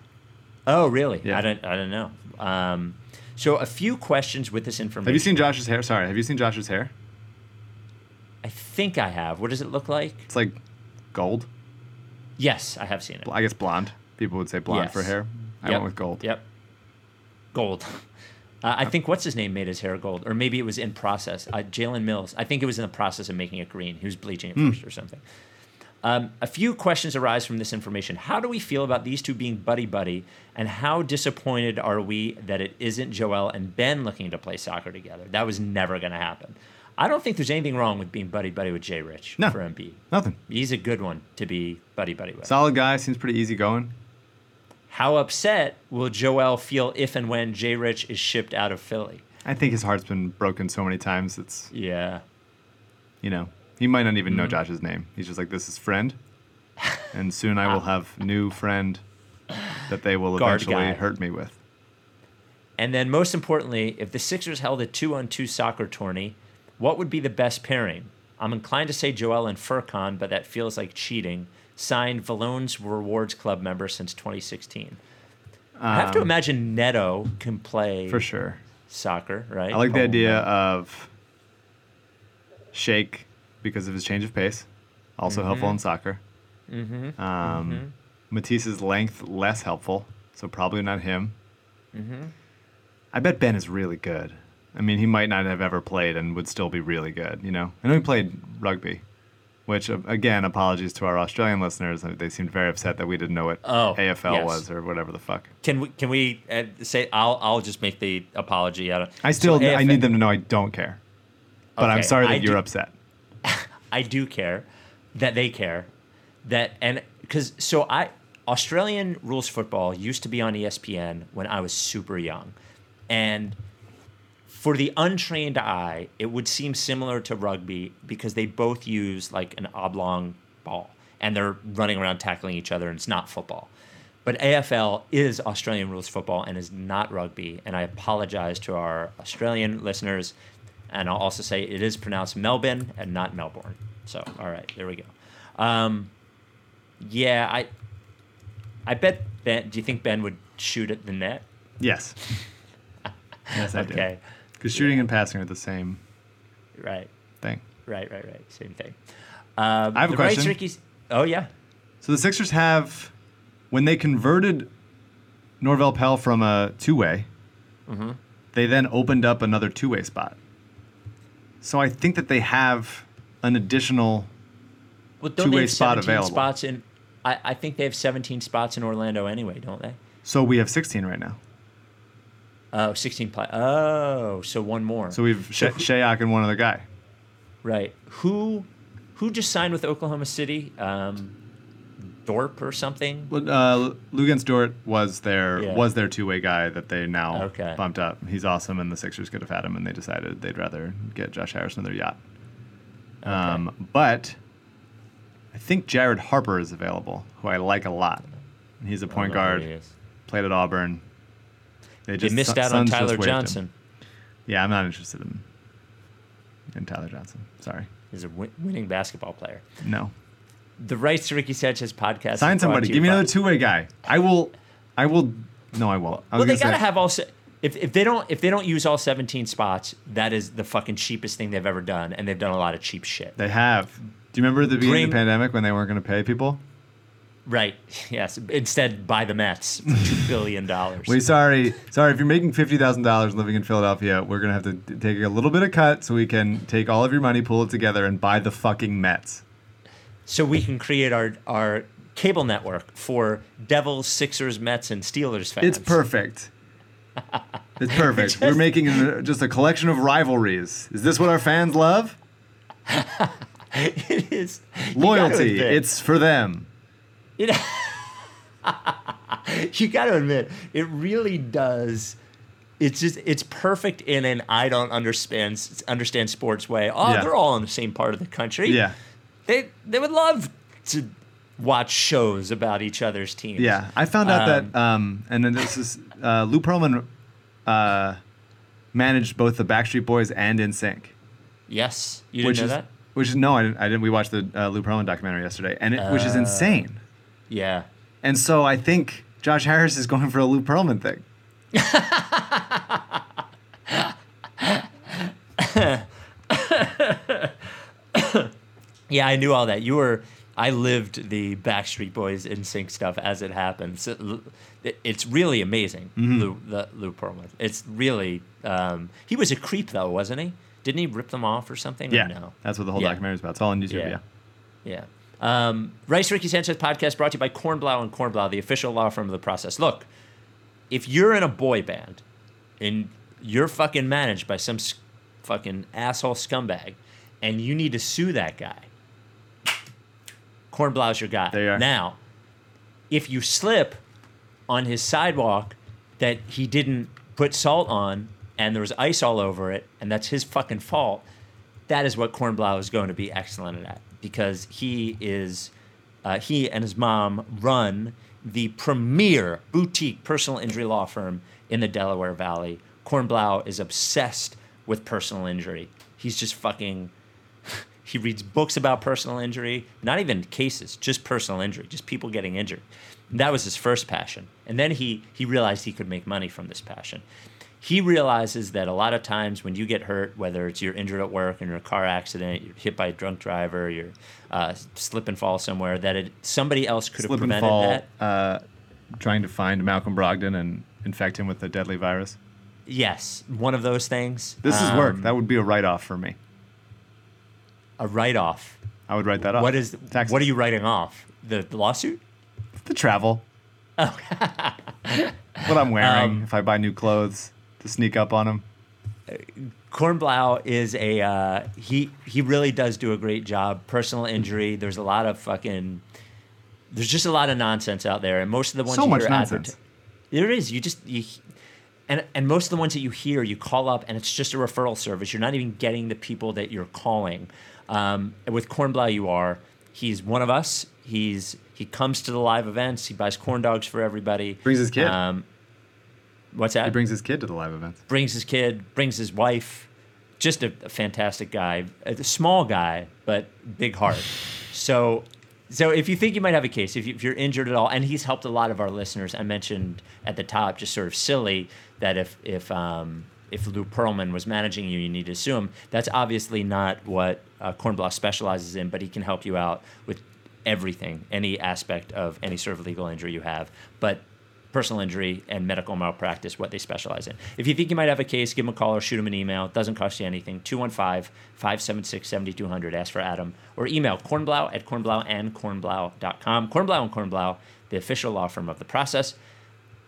Oh really? Yeah. I don't. I don't know. Um, so a few questions with this information. Have you seen Josh's hair? Sorry, have you seen Josh's hair? I think I have. What does it look like? It's like gold. Yes, I have seen it. I guess blonde. People would say blonde for hair. I Yep. went with gold. Yep. Gold. Uh, I think what's his name made his hair gold, or maybe it was in process. Uh, Jalen Mills. I think it was in the process of making it green. He was bleaching it Hmm. first or something. Um, a few questions arise from this information. How do we feel about these two being buddy buddy, and how disappointed are we that it isn't Joel and Ben looking to play soccer together? That was never going to happen. I don't think there's anything wrong with being buddy buddy with Jay Rich No. for MB. Nothing. He's a good one to be buddy buddy with. Solid guy. Seems pretty easy going. How upset will Joel feel if and when Jay Rich is shipped out of Philly? I think his heart's been broken so many times. It's Yeah. you know he might not even know Mm-hmm. Josh's name. He's just like this is friend, and soon I will have new friend that they will Guard eventually guy. hurt me with. And then, most importantly, if the Sixers held a two on two soccer tourney, what would be the best pairing? I'm inclined to say Joel and Furkan, but that feels like cheating. Signed Valone's Rewards Club member since 2016. I have to imagine Neto can play Um, For sure. soccer, right? I like the Oh, idea of Shake because of his change of pace, also helpful in soccer. Mm-hmm. Um, Matisse's length less helpful, so probably not him. Mm-hmm. I bet Ben is really good. I mean, he might not have ever played and would still be really good. You know, I know he played rugby, which uh, again, apologies to our Australian listeners. uh, They seemed very upset that we didn't know what Oh, AFL yes. was or whatever the fuck. Can we? Can we uh, say? I'll. I'll just make the apology. I, I still, So I AFL need them to know I don't care, but I'm sorry that I you're do- upset. I do care that they care that and because so I Australian rules football used to be on ESPN when I was super young, and for the untrained eye, it would seem similar to rugby because they both use like an oblong ball and they're running around tackling each other and it's not football. But AFL is Australian rules football and is not rugby. And I apologize to our Australian listeners. And I'll also say it is pronounced Melbourne and not Melbourne. So, all right, there we go. Um, yeah, I, I bet Ben. Do you think Ben would shoot at the net? Yes. yes, I do. Okay, Because shooting and passing are the same right, thing. right, right, right. Same thing. Um, I have a question. Ricky's- Oh yeah. So the Sixers have, when they converted Norvel Pelle from a two-way, Mm-hmm. they then opened up another two-way spot. So I think that they have an additional. Well, don't Two-way they have spot 17 available. spots in? I, I think they have 17 spots in Orlando anyway, don't they? So we have 16 right now. Oh, 16 play. Oh, so one more. So we've So Sh- Shayok and one other guy. right. Who who just signed with Oklahoma City? Um, Thorpe or something? Well, Uh, Luguentz Dort was their Yeah. was their two-way guy that they now Okay. bumped up. He's awesome, and the Sixers could have had him, and they decided they'd rather get Josh Harris another yacht. Um, but I think Jared Harper is available, who I like a lot. He's a point guard, played at Auburn. They just- missed out on Tyler waived him. Johnson. Yeah, I'm not interested in in Tyler Johnson. Sorry, He's a win- winning basketball player. no. The Rights to Ricky Sanchez podcast. Sign somebody. Give me another two-way guy. I will. I will. No, I won't. I Well, they gotta say- have all. se- If, if they don't if they don't use all 17 spots, that is the fucking cheapest thing they've ever done, and they've done a lot of cheap shit. They have. Do you remember the beginning of the pandemic when they weren't going to pay people? Right. Yes. Instead, buy the Mets for two billion dollars. We sorry, sorry. If you're making fifty thousand dollars living in Philadelphia, we're gonna have to take a little bit of cut so we can take all of your money, pull it together, and buy the fucking Mets. So we can create our our cable network for Devils, Sixers, Mets, and Steelers fans. It's perfect. It's perfect. we're making a, just a collection of rivalries. Is this what our fans love? it is Loyalty. It's for them. you know, you got to admit, it really does. It's just it's perfect in an I don't understand understand sports way. Oh, Yeah. they're all in the same part of the country. Yeah, they they would love to watch shows about each other's teams. yeah. I found out that, um, and then this is uh, Lou Pearlman uh, managed both the Backstreet Boys and NSYNC. Yes, you didn't know is that. which is no, I didn't. I didn't. We watched the uh, Lou Pearlman documentary yesterday, and it, which is insane. Yeah. And so I think Josh Harris is going for a Lou Pearlman thing. Yeah, I knew all that. You were. I lived the Backstreet Boys NSYNC stuff as it happens. It- it- it's really amazing, Mm-hmm. Lou, the, Lou Pearlman. It's really. Um, he was a creep though, wasn't he? Didn't he rip them off or something? Or Yeah, no. that's what the whole Yeah. documentary is about. It's all on YouTube. Yeah. Yeah. Um, Rights Ricky Sanchez podcast brought to you by Kornblau and Kornblau, the official law firm of the process. Look, if you're in a boy band and you're fucking managed by some fucking asshole scumbag and you need to sue that guy, Kornblau's your guy. There you are. Now, if you slip on his sidewalk that he didn't put salt on and there was ice all over it and that's his fucking fault, that is what Kornblau is going to be excellent at because he is, uh, he and his mom run the premier boutique personal injury law firm in the Delaware Valley. Cornblow is obsessed with personal injury. He's just fucking he reads books about personal injury, not even cases, just personal injury, just people getting injured. That was his first passion. And then he he realized he could make money from this passion. He realizes that a lot of times when you get hurt, whether it's you're injured at work and you're in a car accident, you're hit by a drunk driver, you're uh, slip and fall somewhere, that it, somebody else could Slip have and prevented fall, that. uh, trying to find Malcolm Brogdon and infect him with a deadly virus. Yes, one of those things. This is work. Um, That would be a write off for me. A write off. I would write that off. What is Taxes. what are you writing off? The, the lawsuit? The travel. Oh. what I'm wearing Um, if I buy new clothes to sneak up on him. Kornblau is a uh, he he really does do a great job. Personal injury. There's a lot of fucking. There's just a lot of nonsense out there, and most of the ones So you much hear nonsense. there is. You just you, and and most of the ones that you hear, you call up, and it's just a referral service. You're not even getting the people that you're calling. Um, with Kornblau, you are. He's one of us. He's he comes to the live events. He buys corn dogs for everybody. Brings his kid. Um, what's that? He brings his kid to the live events. brings his kid, brings his wife. Just a, a fantastic guy, a small guy, but big heart. So, so if you think you might have a case, if, you, if you're injured at all, and he's helped a lot of our listeners. I mentioned at the top, just sort of silly, that if if um, if Lou Pearlman was managing you, you need to sue him. That's obviously not what uh, specializes in, but he can help you out with everything, any aspect of any sort of legal injury you have. But personal injury and medical malpractice, what they specialize in. If you think you might have a case, give them a call or shoot them an email. It doesn't cost you anything. 215 576 7200. Ask for Adam. Or email cornblow at cornblowandcornblow.com. Kornblau and Kornblau, the official law firm of the process.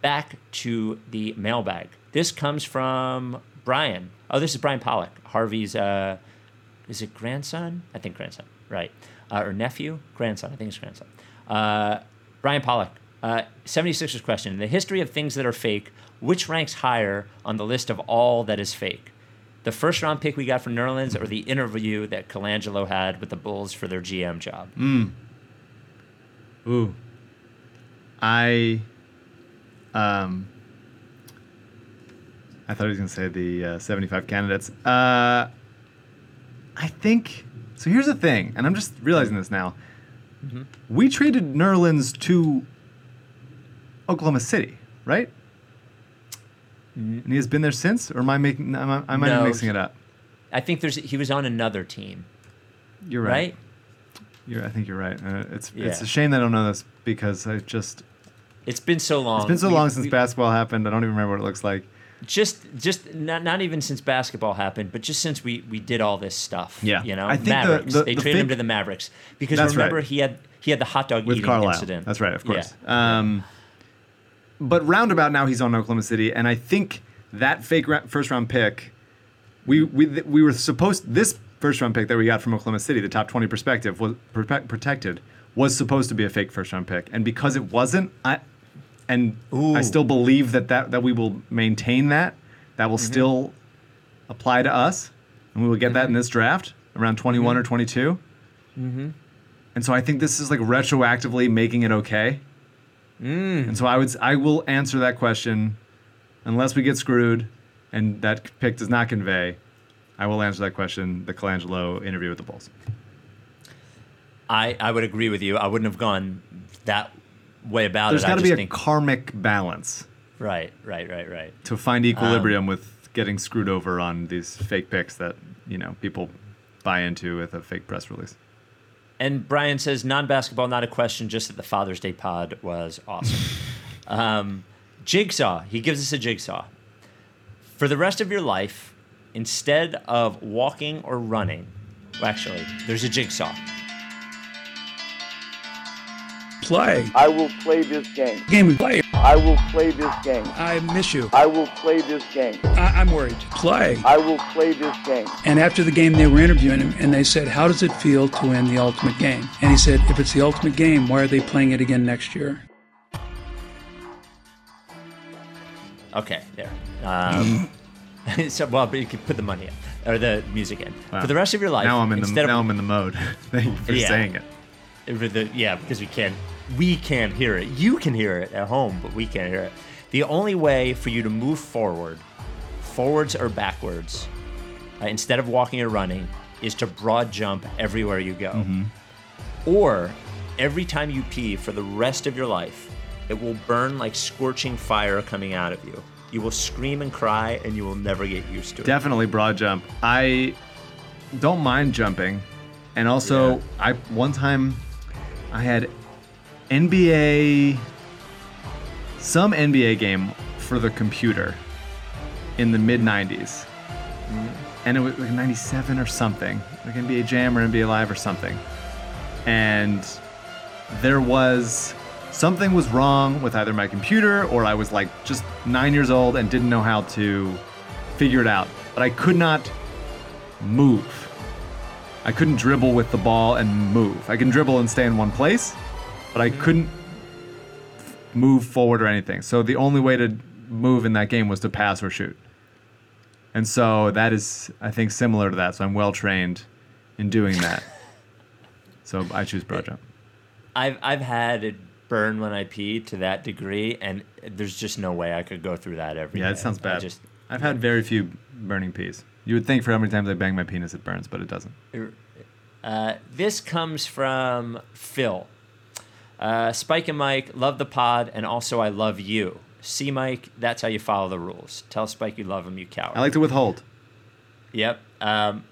Back to the mailbag. This comes from Brian. Oh, this is Brian Pollock, Harvey's, uh, is it grandson? I think grandson, right. Uh, or nephew? Grandson. I think it's grandson. Uh, Brian Pollock, uh, 76ers question. In the history of things that are fake, which ranks higher on the list of all that is fake? The first round pick we got from Nerlens or the interview that Colangelo had with the Bulls for their GM job? Ooh. I um I thought he was going to say the uh, 75 candidates. Uh I think so here's the thing, and I'm just realizing this now. We traded Nerlens to Oklahoma City, right? And he has been there since, or am I making? Am I, am I No. mixing it up? I think there's he was on another team, You're right? right. You're, I think you're right. Uh, it's it's a shame that I don't know this because I just It's been so long. it's been so We- long since we- basketball happened. I don't even remember what it looks like. Just just not, not even since basketball happened, but just since we we did all this stuff. Yeah. you know, I think Mavericks. the- they the traded him to the Mavericks because remember right. he had he had the hot dog with eating Carlisle. incident. That's right, of course. Yeah. Um, but roundabout now he's on Oklahoma City, and I think that fake ra- first round pick, we we we were supposed this first round pick that we got from Oklahoma City, the top twenty perspective was prote- protected, was supposed to be a fake first round pick, and because it wasn't, I and I still believe that that that we will maintain that. That will Mm-hmm. still apply to us, and we will get that in this draft around 21 or 22. Mm-hmm. And so I think this is like retroactively making it okay. Mm. And so I would I will answer that question unless we get screwed and that pick does not convey. I will answer that question. The Colangelo interview with the Bulls. I I would agree with you. I wouldn't have gone that way about There's it. I got to be a karmic balance right, right, right, right. to find equilibrium with getting screwed over on these fake picks that you know people buy into with a fake press release. And Brian says non-basketball, not a question. Just that the Father's Day pod was awesome. um, jigsaw. He gives us a jigsaw. For the rest of your life, instead of walking or running, well, actually, there's a jigsaw. Play. I will play this game. Game we play. I will play this game. I miss you. I will play this game. I- I'm worried. Play. I will play this game. And after the game, they were interviewing him, and they said, "How does it feel to win the ultimate game?" And he said, "If it's the ultimate game, why are they playing it again next year?" Okay, there. Um, so, well, but you can put the money in or the music in Wow. for the rest of your life. Now I'm in the instead now of, I'm in the mode. Thank you for Yeah. saying it. for the- yeah, because we can we can't hear it. You can hear it at home, but we can't hear it. The only way for you to move forward, forwards or backwards, uh, instead of walking or running, is to broad jump everywhere you go. Mm-hmm. Or every time you pee for the rest of your life, it will burn like scorching fire coming out of you. You will scream and cry, and you will never get used to it. Definitely broad jump. I don't mind jumping, and also Yeah. I one time I had NBA some NBA game for the computer in the mid '90s, mm-hmm. and it was like '97 or something, like NBA Jam or NBA Live or something, and there was something was wrong with either my computer or I was like just nine years old and didn't know how to figure it out. But I could not move. I couldn't dribble with the ball and move. I can dribble and stay in one place, but I couldn't move forward or anything. So the only way to move in that game was to pass or shoot. And so that is, I think, similar to that. So I'm well trained in doing that. so I choose broad jump. I've I've had it burn when I pee to that degree, and there's just no way I could go through that every Yeah, it day. sounds I bad. just I've had very few burning peas. You would think for how many times I bang my penis it burns, but it doesn't. Uh, this comes from Phil. Uh, Spike and Mike, love the pod, and also I love you. See, Mike, that's how you follow the rules. Tell Spike you love him, you coward. I like to withhold. Yep. Um,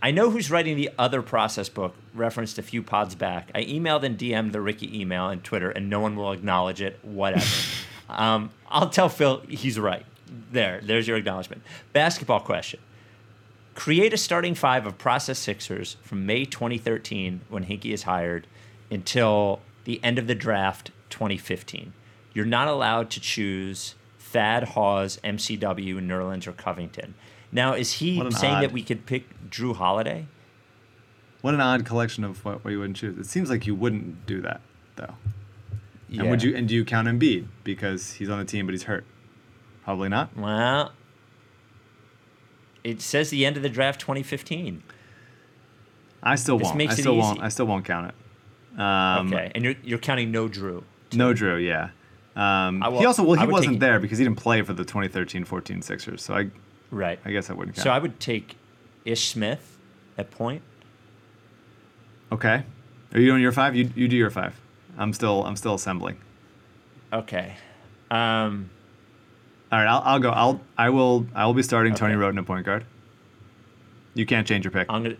I know who's writing the other process book, referenced a few pods back. I emailed and DM'd the Ricky email and Twitter, and no one will acknowledge it. Whatever. um, I'll tell Phil he's right. There, there's your acknowledgement. Basketball question. Create a starting five of process Sixers from May 2013, when Hinkie is hired, until the end of the draft 2015. You're not allowed to choose Thad, Hawes, MCW, Nerlens, or Covington. Now, is he saying odd- that we could pick Jrue Holiday? What an odd collection of what, what you wouldn't choose. It seems like you wouldn't do that, though. Yeah. And would you? And do you count Embiid because he's on the team but he's hurt? Probably not. Well, it says the end of the draft 2015. I still This won't. makes I still won't. I still won't count it. Um, okay, and you're you're counting no Jrue. No Jrue. Yeah. Um, will- he also well he wasn't take- there because he didn't play for the 2013-14 Sixers. So I Right. I guess I wouldn't count. So I would take Ish Smith at point. Okay. Are you doing your five? You you do your five. I'm still I'm still assembling. Okay. Um, All right, I'll, I'll go. I'll I will I will be starting Tony Okay. Wroten at point guard. You can't change your pick. I'm gonna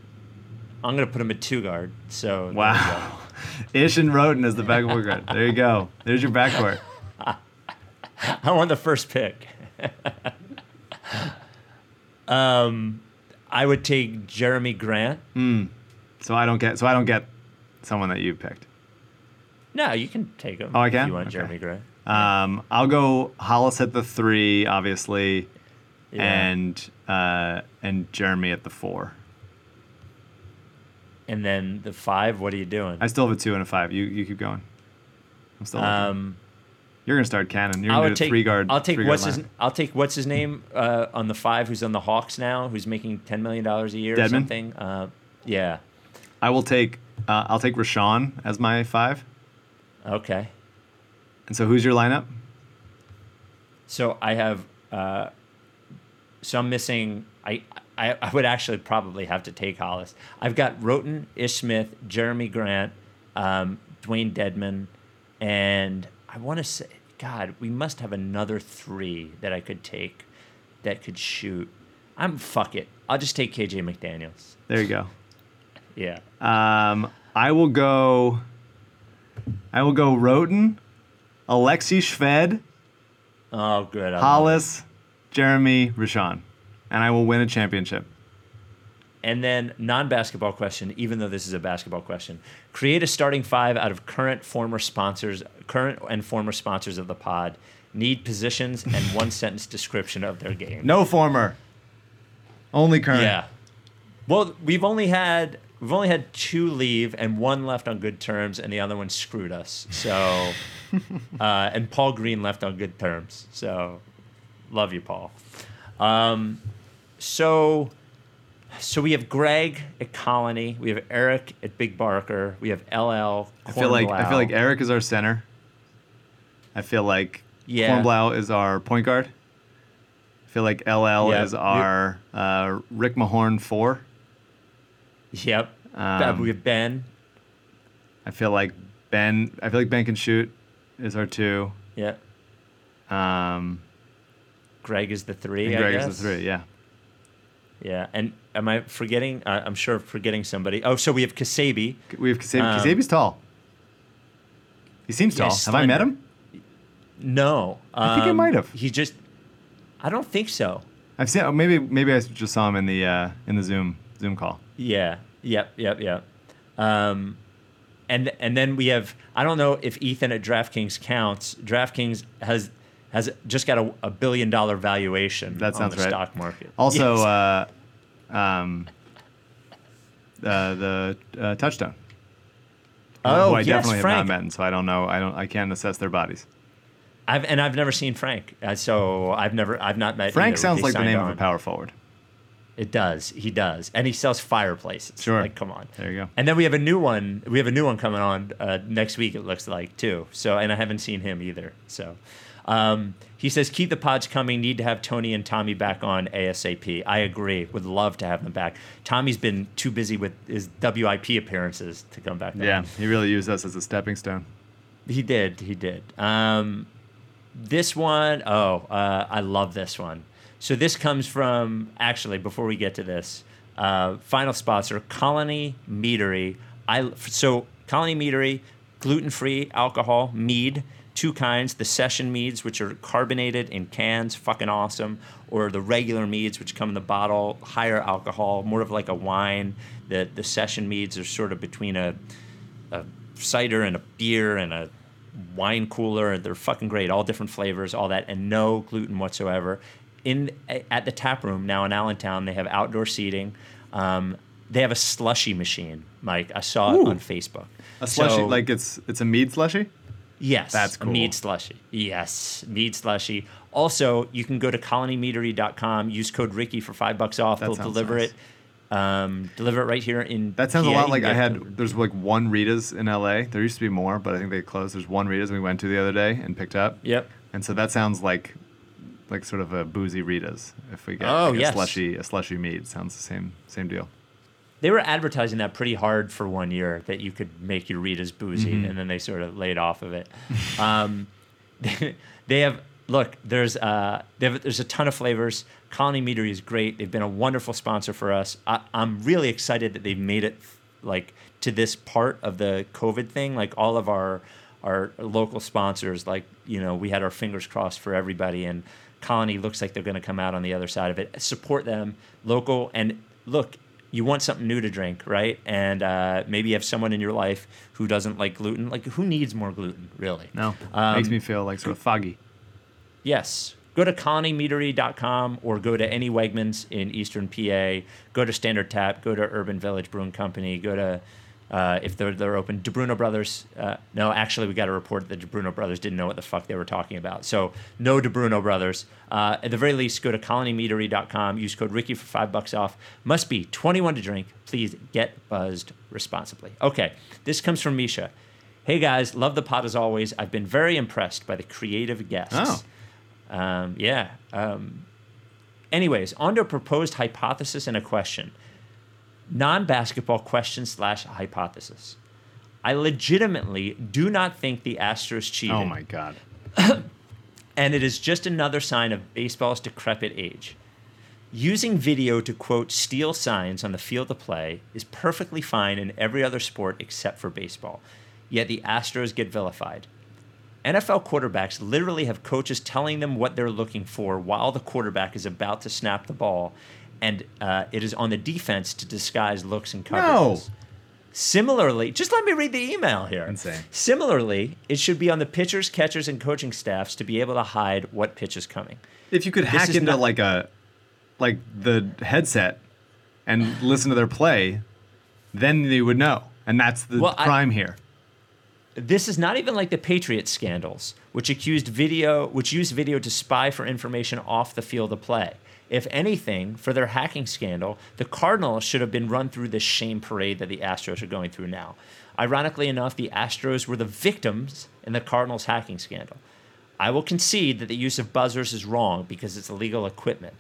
I'm gonna put him at two guard. So Wow. Ish and Wroten as the backcourt guard. There you go. There's your backcourt. I want the first pick. um, I would take Jerami Grant. So I don't get so I don't get someone that you picked. No, you can take him. Oh, I If can? you want Okay. Jerami Grant. Um, I'll go Hollis at the three, obviously, Yeah. and uh, and Jerami at the four. And then the five. What are you doing? I still have a two and a five. You you keep going. I'm still. Um, You're gonna start Canaan. You're gonna do a take three guard. I'll take what's his. I'll take what's his name uh, on the five who's on the Hawks now who's making ten million dollars a year or something. Uh, yeah. I will take. Uh, I'll take Rashawn as my five. Okay. And so who's your lineup? So I have uh, so I'm missing I, I I would actually probably have to take Hollis. I've got Wroten, Ish Smith, Jerami Grant, um, Dewayne Dedmon, and I want to say God, we must have another three that I could take that could shoot. I'm fuck it. I'll just take KJ McDaniels. There you go. Yeah. Um, I will go. I will go Wroten, Alexi Shved, Oh, good. I. Hollis, Jerami, Rashawn, and I will win a championship. and then non-basketball question, even though this is a basketball question. Create a starting five out of current, former sponsors, current and former sponsors of the pod. Need positions and one sentence description of their game. No former. Only current. Yeah. Well, we've only had we've only had two leave and one left on good terms, and the other one screwed us. So, uh, and Paul Green left on good terms. So, love you, Paul. Um, so, so we have Greg at Colony. We have Eric at Big Barker. We have LL. I feel like I feel like Eric is our center. I feel like Yeah. Kornblau is our point guard. I feel like LL Yeah, is our uh, Rick Mahorn four. Yep. Um, we have Ben. I feel like Ben. I feel like Ben can shoot. Is our two. Yeah. Um, Greg is the three. Greg is the three. Yeah. Yeah. And am I forgetting? Uh, I'm sure forgetting somebody. Oh, so we have Kasabi. We have Kasabi. Um, Kasabi's tall. He seems Yeah, tall. Have I met him? No. I think I um, might have. He just. I don't think so. I've seen. oh, Maybe maybe I just saw him in the uh, in the Zoom Zoom call. Yeah. Yep. Yep. Yep. Um, and and then we have. I don't know if Ethan at DraftKings counts. DraftKings has has just got a, a billion dollar valuation That sounds on the right. stock market. Also, Yes. uh, um, uh, the uh, touchdown. oh who I yes, definitely Frank. have not met, and so I don't know. I don't. I can't assess their bodies. I've and I've never seen Frank, uh, so I've never I've not met. Frank either. sounds They like the name on. of a power forward. It does. He does, and he sells fireplaces. Sure. Like, come on. There you go. And then we have a new one. We have a new one coming on uh, next week. It looks like too. So, and I haven't seen him either. So, um, he says keep the pods coming. Need to have Tony and Tommy back on ASAP. I agree. Would love to have them back. Tommy's been too busy with his WIP appearances to come back. on. Yeah, he really used us as a stepping stone. He did. He did. Um, this one, oh, uh, I love this one. So this comes from actually before we get to this, uh, final sponsor Colony Meadery. I so Colony Meadery, gluten free alcohol mead, two kinds: the session meads, which are carbonated in cans, fucking awesome, or the regular meads, which come in the bottle, higher alcohol, more of like a wine. The the session meads are sort of between a a cider and a beer and a wine cooler. They're fucking great, all different flavors, all that, and no gluten whatsoever. In at the tap room now in Allentown, they have outdoor seating. Um, they have a slushy machine, Mike. I saw it on Facebook. A slushy, So- like it's it's a mead slushy. Yes. That's A cool. mead slushy. Yes. Mead slushy. Also, you can go to colonymeadery.com, use code Ricky for five bucks off. That They'll deliver nice. it. Um, deliver it right here in That sounds a lot like I had. There's like one Rita's in LA. There used to be more, but I think they closed. There's one Rita's we went to the other day and picked up. Yep. And so that sounds like like sort of a boozy Rita's. If we get Oh, like yes. a slushy a slushy mead, sounds the same same deal. They were advertising that pretty hard for one year that you could make your Rita's boozy, Mm-hmm. and then they sort of laid off of it. um, they have look. There's uh, they have, there's a ton of flavors. Colony Meadery is great. They've been a wonderful sponsor for us. I, I'm really excited that they've made it like to this part of the COVID thing. Like all of our our local sponsors, like you know, we had our fingers crossed for everybody, and Colony looks like they're going to come out on the other side of it. Support them, local, and look. You want something new to drink, right? And uh, maybe you have someone in your life who doesn't like gluten. Like, who needs more gluten, really? No, Um, makes me feel like sort of foggy. Yes. Go to colonymeadery.com or go to any Wegmans in Eastern PA. Go to Standard Tap. Go to Urban Village Brewing Company. Go to, uh, if they're, they're open, Di Bruno Brothers. Uh, no, actually, we got a report that Di Bruno Brothers didn't know what the fuck they were talking about. So, no Di Bruno Brothers. Uh, at the very least, go to colonymeadery.com. Use code Ricky for five bucks off. Must be 21 to drink. Please get buzzed responsibly. Okay. This comes from Misha. Hey guys, love the pot as always. I've been very impressed by the creative guests. Oh. Um, yeah. Um, anyways, on to a proposed hypothesis and a question. Non basketball question slash hypothesis. I legitimately do not think the Astros cheated. Oh my god. And it is just another sign of baseball's decrepit age. Using video to quote steal signs on the field of play is perfectly fine in every other sport except for baseball. Yet the Astros get vilified. NFL quarterbacks literally have coaches telling them what they're looking for while the quarterback is about to snap the ball. And uh, it is on the defense to disguise looks and No. Similarly, just let me read the email here. Insane. Similarly, it should be on the pitchers, catchers, and coaching staffs to be able to hide what pitch is coming. If you could This hack into not- like a like the headset and listen to their play, then you would know. And that's the Well, I- crime here. This is not even like the Patriot scandals, which accused video, which used video to spy for information off the field of play. If anything, for their hacking scandal, the Cardinals should have been run through the shame parade that the Astros are going through now. Ironically enough, the Astros were the victims in the Cardinals hacking scandal. I will concede that the use of buzzers is wrong because it's illegal equipment.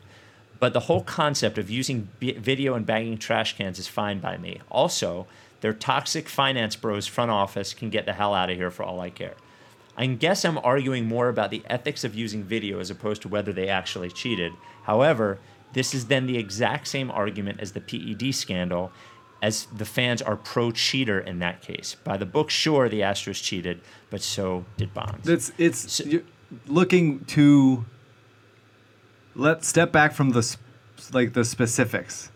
But the whole concept of using bi- video and banging trash cans is fine by me. Also, their toxic finance bros front office can get the hell out of here for all I care. I guess I'm arguing more about the ethics of using video as opposed to whether they actually cheated. However, this is then the exact same argument as the PED scandal, as the fans are pro cheater in that case. By the book, sure, the Astros cheated, but so did Bonds. It's it's So- looking to let step back from the like the specifics.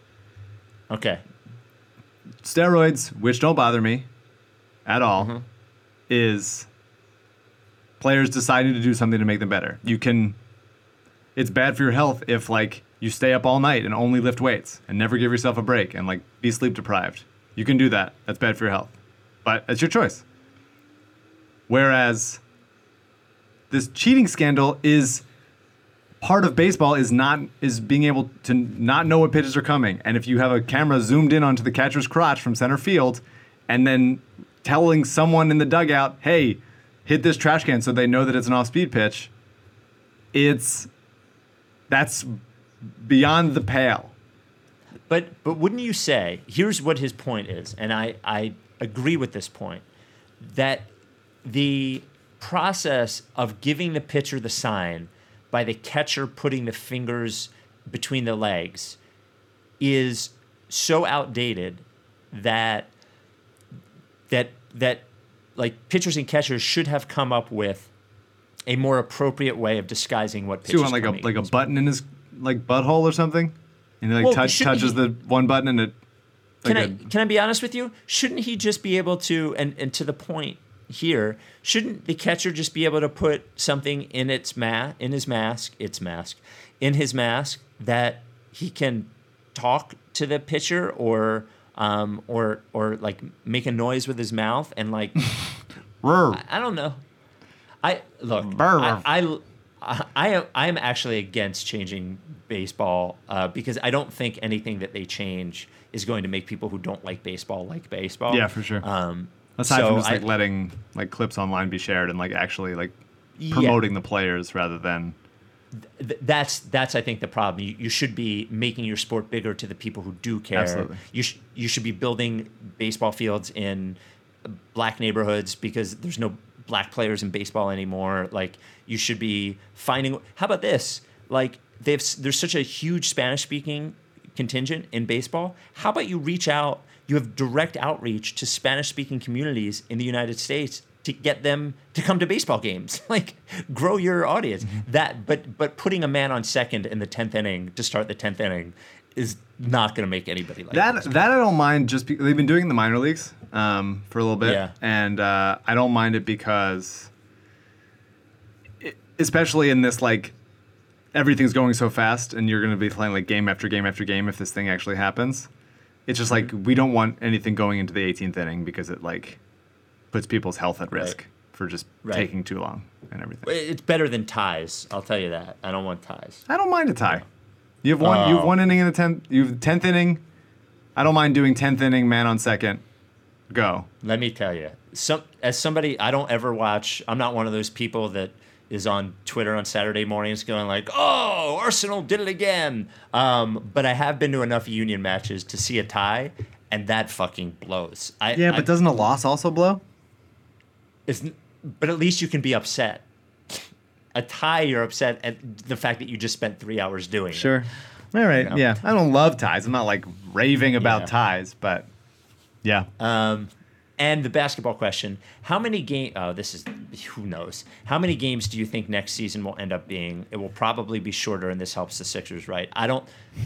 Okay. Steroids, which don't bother me at all, Mm-hmm. is players deciding to do something to make them better. You can it's bad for your health if like you stay up all night and only lift weights and never give yourself a break and like be sleep deprived. You can do that. That's bad for your health. But it's your choice. Whereas this cheating scandal is part of baseball is not is being able to not know what pitches are coming. And if you have a camera zoomed in onto the catcher's crotch from center field and then telling someone in the dugout, "Hey, hit this trash can so they know that it's an off-speed pitch." It's that's beyond the pale. But but wouldn't you say here's what his point is, and I I agree with this point that the process of giving the pitcher the sign by the catcher putting the fingers between the legs is so outdated that that that like pitchers and catchers should have come up with a more appropriate way of disguising what pitch So you want like a like a button in his like butthole or something, and he like Well, touch, touches he- the one button and it. Can like I a- can I be honest with you? Shouldn't he just be able to and, and to the point here, shouldn't the catcher just be able to put something in its ma in his mask, its mask, in his mask that he can talk to the pitcher or um or or like make a noise with his mouth and like Rrr. I don't know. I look. Brr. I, I I am I am actually against changing baseball uh, because I don't think anything that they change is going to make people who don't like baseball like baseball. Yeah, for sure. Um, Aside so from just I- like letting like clips online be shared and like actually like Yeah. promoting the players rather than th- that's that's I think the problem. You, you should be making your sport bigger to the people who do care. Absolutely. You sh- you should be building baseball fields in black neighborhoods because there's no black players in baseball anymore. Like you should be finding. How about this? Like they've there's such a huge Spanish speaking contingent in baseball. How about you reach out? You have direct outreach to Spanish speaking communities in the United States to get them to come to baseball games. like grow your audience. Mm-hmm. That but but putting a man on second in the tenth inning to start the tenth inning is not going to make anybody like that. That I don't mind. Just be, they've been doing the minor leagues um, for a little bit, Yeah. and uh, I don't mind it because, it, especially in this like everything's going so fast, and you're going to be playing like game after game after game if this thing actually happens. It's just like we don't want anything going into the 18th inning because it like puts people's health at risk Right. for just Right. taking too long and everything. It's better than ties. I'll tell you that. I don't want ties. I don't mind a tie. You have one. You have Oh. one inning in the tenth. You have tenth inning. I don't mind doing tenth inning, man on second. Go. Let me tell you, some as somebody I don't ever watch. I'm not one of those people that is on Twitter on Saturday mornings going like, "Oh, Arsenal did it again." Um, but I have been to enough Union matches to see a tie, and that fucking blows. I, Yeah, I- but doesn't a loss also blow? it's, but at least you can be upset. A tie, you're upset at the fact that you just spent three hours doing. it. Sure. All right. Yeah. Yeah. I don't love ties. I'm not like raving about Yeah. ties, but yeah. Um, And the basketball question: How many game? Oh, this is who knows. How many games do you think next season will end up being? It will probably be shorter, and this helps the Sixers, right? I don't.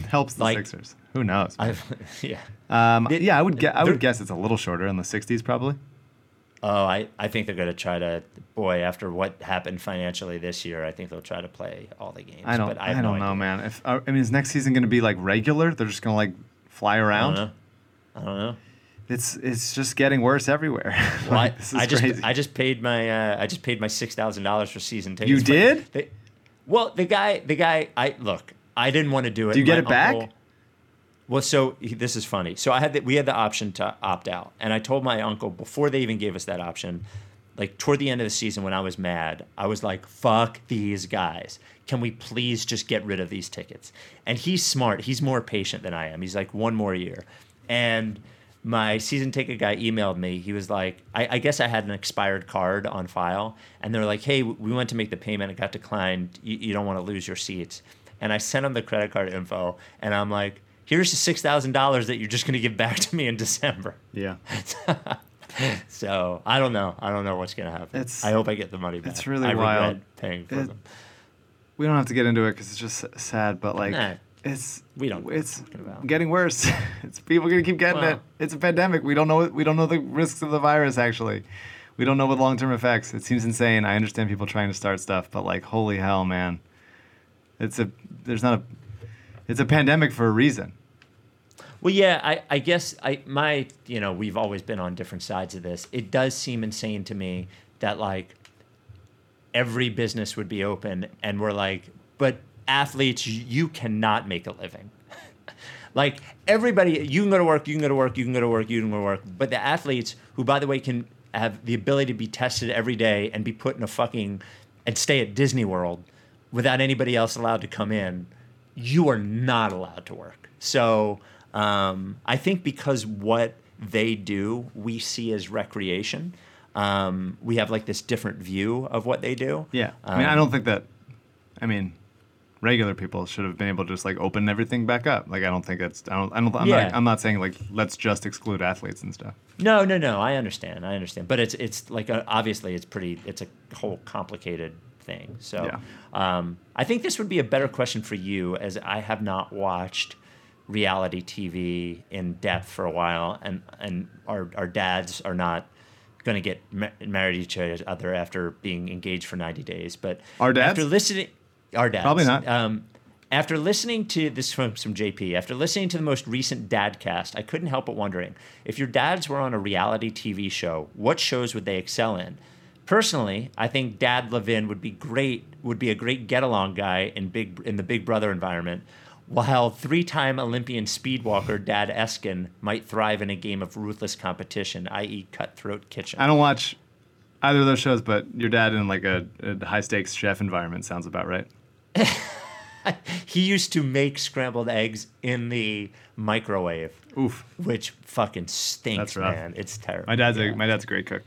Helps the Like- Sixers. Who knows? Yeah. um, It- yeah, I would. Ge- I would guess it's a little shorter in the 60s, probably. Oh, I, I think they're going to try to. Boy, after what happened financially this year, I think they'll try to play all the games. I don't. But I, I, don't know, idea. man. If uh, I mean, is next season going to be like regular? They're just going to like fly I around. don't know. I don't know. It's it's just getting worse everywhere. Well, I, Like, this is I just crazy. I just paid my uh, I just paid my six thousand dollars for season tickets. You did? they- well, the guy the guy I look I didn't want to do it. Do you get it back? Well, so this is funny. So I had the, we had the option to opt out, and I told my uncle before they even gave us that option. Like toward the end of the season, when I was mad, I was like, "Fuck these guys! Can we please just get rid of these tickets?" And he's smart. He's more patient than I am. He's like, "One more year," and my season ticket guy emailed me. He was like, I, I guess I had an expired card on file, and they're like, "Hey, we went to make the payment. It got declined. You, you don't want to lose your seats." And I sent him the credit card info, and I'm like, "Here's the six thousand dollars that you're just going to give back to me in December." yeah. So I don't know. I don't know what's going to happen. It's- I hope I get the money back. it's really I wild. paying for It- them. We don't have to get into it because it's just sad, but like Nah. it's We don't It's we're talking about. getting worse. it's people gonna keep getting Well- it. It's a pandemic. We don't know. We don't know the risks of the virus. Actually, we don't know what long term effects. It seems insane. I understand people trying to start stuff, but like, holy hell, man! It's a there's not a it's a pandemic for a reason. Well, yeah, I, I guess I my you know we've always been on different sides of this. It does seem insane to me that like every business would be open, and we're like, but athletes, you cannot make a living. like everybody, you can go to work, you can go to work, you can go to work, you can go to work, but the athletes, who by the way can have the ability to be tested every day and be put in a fucking and stay at Disney World without anybody else allowed to come in, you are not allowed to work. So um, I think because what they do, we see as recreation. Um, we have like this different view of what they do. Yeah, I mean, I don't think that. I mean, regular people should have been able to just like open everything back up. Like, I don't think that's, I don't. I don't. I'm Yeah. not. I'm not saying like let's just exclude athletes and stuff. No, no, no. I understand. I understand. But it's it's like uh obviously it's pretty. It's a whole complicated thing. So Yeah. um, I think this would be a better question for you, as I have not watched reality TV in depth for a while, and and our our dads are not going to get ma- married to each other after being engaged for 90 days. But Our dads? after listening, our dads Probably not. Um, after listening to this from some JP, after listening to the most recent Dadcast, I couldn't help but wondering if your dads were on a reality TV show, what shows would they excel in? Personally, I think Dad Levin would be great, would be a great get along guy in big in the Big Brother environment, while three-time Olympian speedwalker Dad Eskin might thrive in a game of ruthless competition, i.e., Cutthroat Kitchen. I don't watch either of those shows, but your dad in like a, a high stakes chef environment sounds about right. He used to make scrambled eggs in the microwave, Oof. which fucking stinks, That's rough. man. It's terrible. My dad's Yeah. a my dad's a great cook.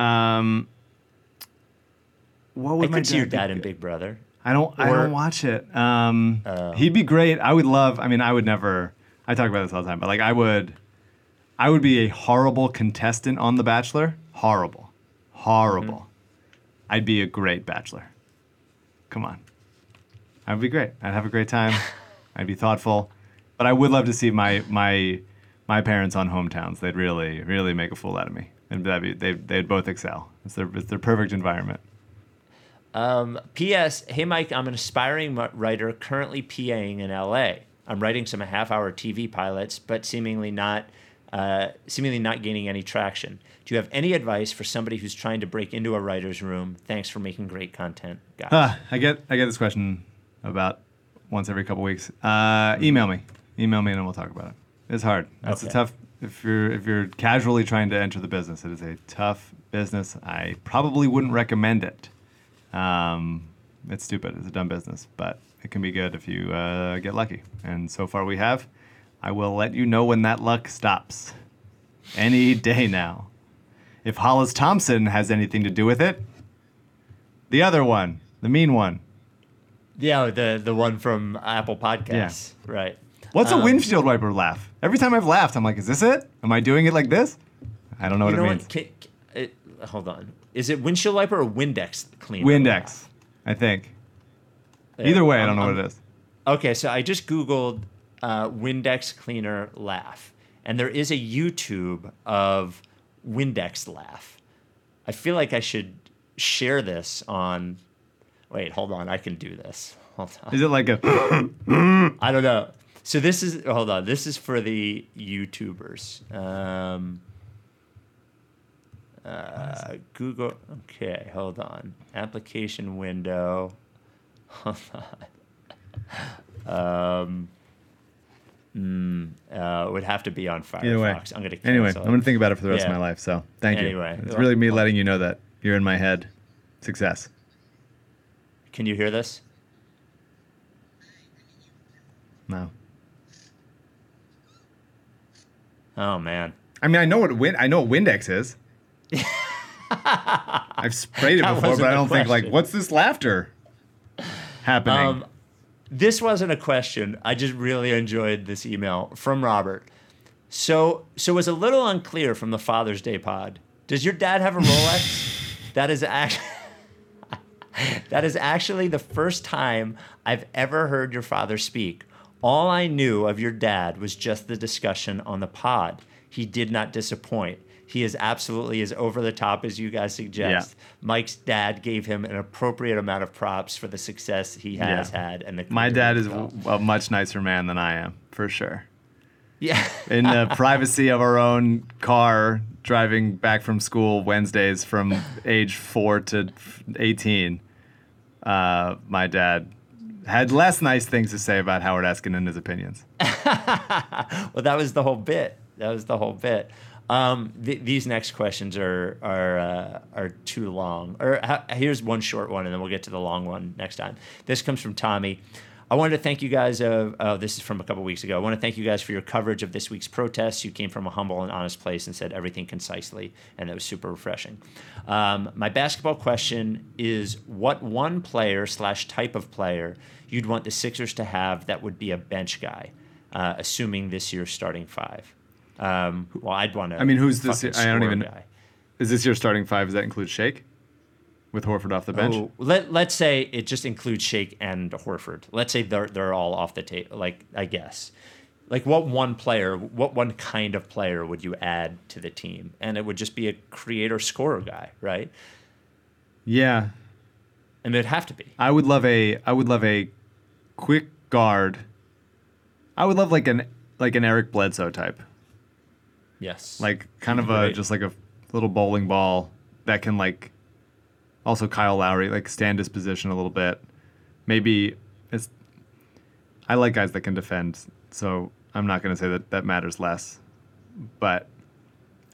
Um, what I would my could see your be dad in Big Brother. I don't. I don't watch it. Um, Oh. he'd be great. I would love. I mean, I would never. I talk about this all the time, but like, I would. I would be a horrible contestant on The Bachelor. Horrible, horrible. Mm-hmm. I'd be a great Bachelor. Come on, I would be great. I'd have a great time. I'd be thoughtful, but I would love to see my my my parents on hometowns. They'd really really make a fool out of me, and that'd be they they'd both excel. It's their it's their perfect environment. Um, P.S. Hey, Mike, I'm an aspiring writer currently PAing in L.A. I'm writing some half-hour TV pilots, but seemingly not, uh, seemingly not gaining any traction. Do you have any advice for somebody who's trying to break into a writer's room? Thanks for making great content, guys. Ah, I get I get this question about once every couple weeks. Uh, email me, email me, and then we'll talk about it. It's hard. It's a tough. If you're if you're casually trying to enter the business, it is a tough business. I probably wouldn't recommend it. Um, it's stupid. It's a dumb business, but it can be good if you uh, get lucky. And so far we have. I will let you know when that luck stops. Any day now. If Hollis Thompson has anything to do with it, the other one, the mean one. Yeah, the the one from Apple Podcasts, yeah. right? What's Um, a windshield wiper laugh? Every time I've laughed, I'm like, is this it? Am I doing it like this? I don't know what know it means. Ca- ca- it- hold on. Is it windshield wiper or Windex cleaner? Windex, I think. Either way, I don't know I'm- what it is. Okay, so I just Googled uh, Windex cleaner laugh, and there is a YouTube of Windex laugh. I feel like I should share this on. Wait, hold on. I can do this. Hold on. Is it like a? I don't know. So this is hold on. This is for the YouTubers. Um, uh, Google. Okay, hold on. Application window. Hold on. Um, mm, uh, would have to be on Firefox. Either way. I'm gonna Anyway, I'm gonna think about it for the rest Yeah. of my life. So thank Anyway, you. It's really me letting you know that you're in my head. Success. Can you hear this? No. Oh man. I mean, I know what win. I know what Windex is. I've sprayed it That before, but I don't think like, what's this laughter happening? Um, this wasn't a question. I just really enjoyed this email from Robert. So, so it was a little unclear from the Father's Day pod. Does your dad have a Rolex? that is actually that is actually the first time I've ever heard your father speak. All I knew of your dad was just the discussion on the pod. He did not disappoint. He is absolutely as over the top as you guys suggest. Yeah. Mike's dad gave him an appropriate amount of props for the success he has Yeah. had. And the my dad is a much nicer man than I am, for sure. yeah. In the privacy of our own car, driving back from school Wednesdays from age four to 18, uh, my dad had less nice things to say about Howard Eskin and his opinions. well, that was the whole bit. That was the whole bit. Um, th- these next questions are are uh, are too long. Or ha- here's one short one, and then we'll get to the long one next time. This comes from Tommy. I wanted to thank you guys. Uh, oh, this is from a couple weeks ago. I want to thank you guys for your coverage of this week's protests. You came from a humble and honest place and said everything concisely, and that was super refreshing. Um, my basketball question is: What one player slash type of player you'd want the Sixers to have that would be a bench guy, uh, assuming this year's starting five? Um, well, I'd want to. I mean, who's this? I don't even. Guy. Is this your starting five? Does that include Shake? With Horford off the bench? Oh, let let's say it just includes Shake and Horford. Let's say they're they're all off the table. Like I guess, like what one player, what one kind of player would you add to the team? And it would just be a creator scorer guy, right? Yeah. And it'd have to be. I would love a I would love a quick guard. I would love like an like an Eric Bledsoe type. Yes. Like kind of a Right. just like a little bowling ball that can like also Kyle Lowry like stand his position a little bit. Maybe it's I like guys that can defend, so I'm not going to say that that matters less. But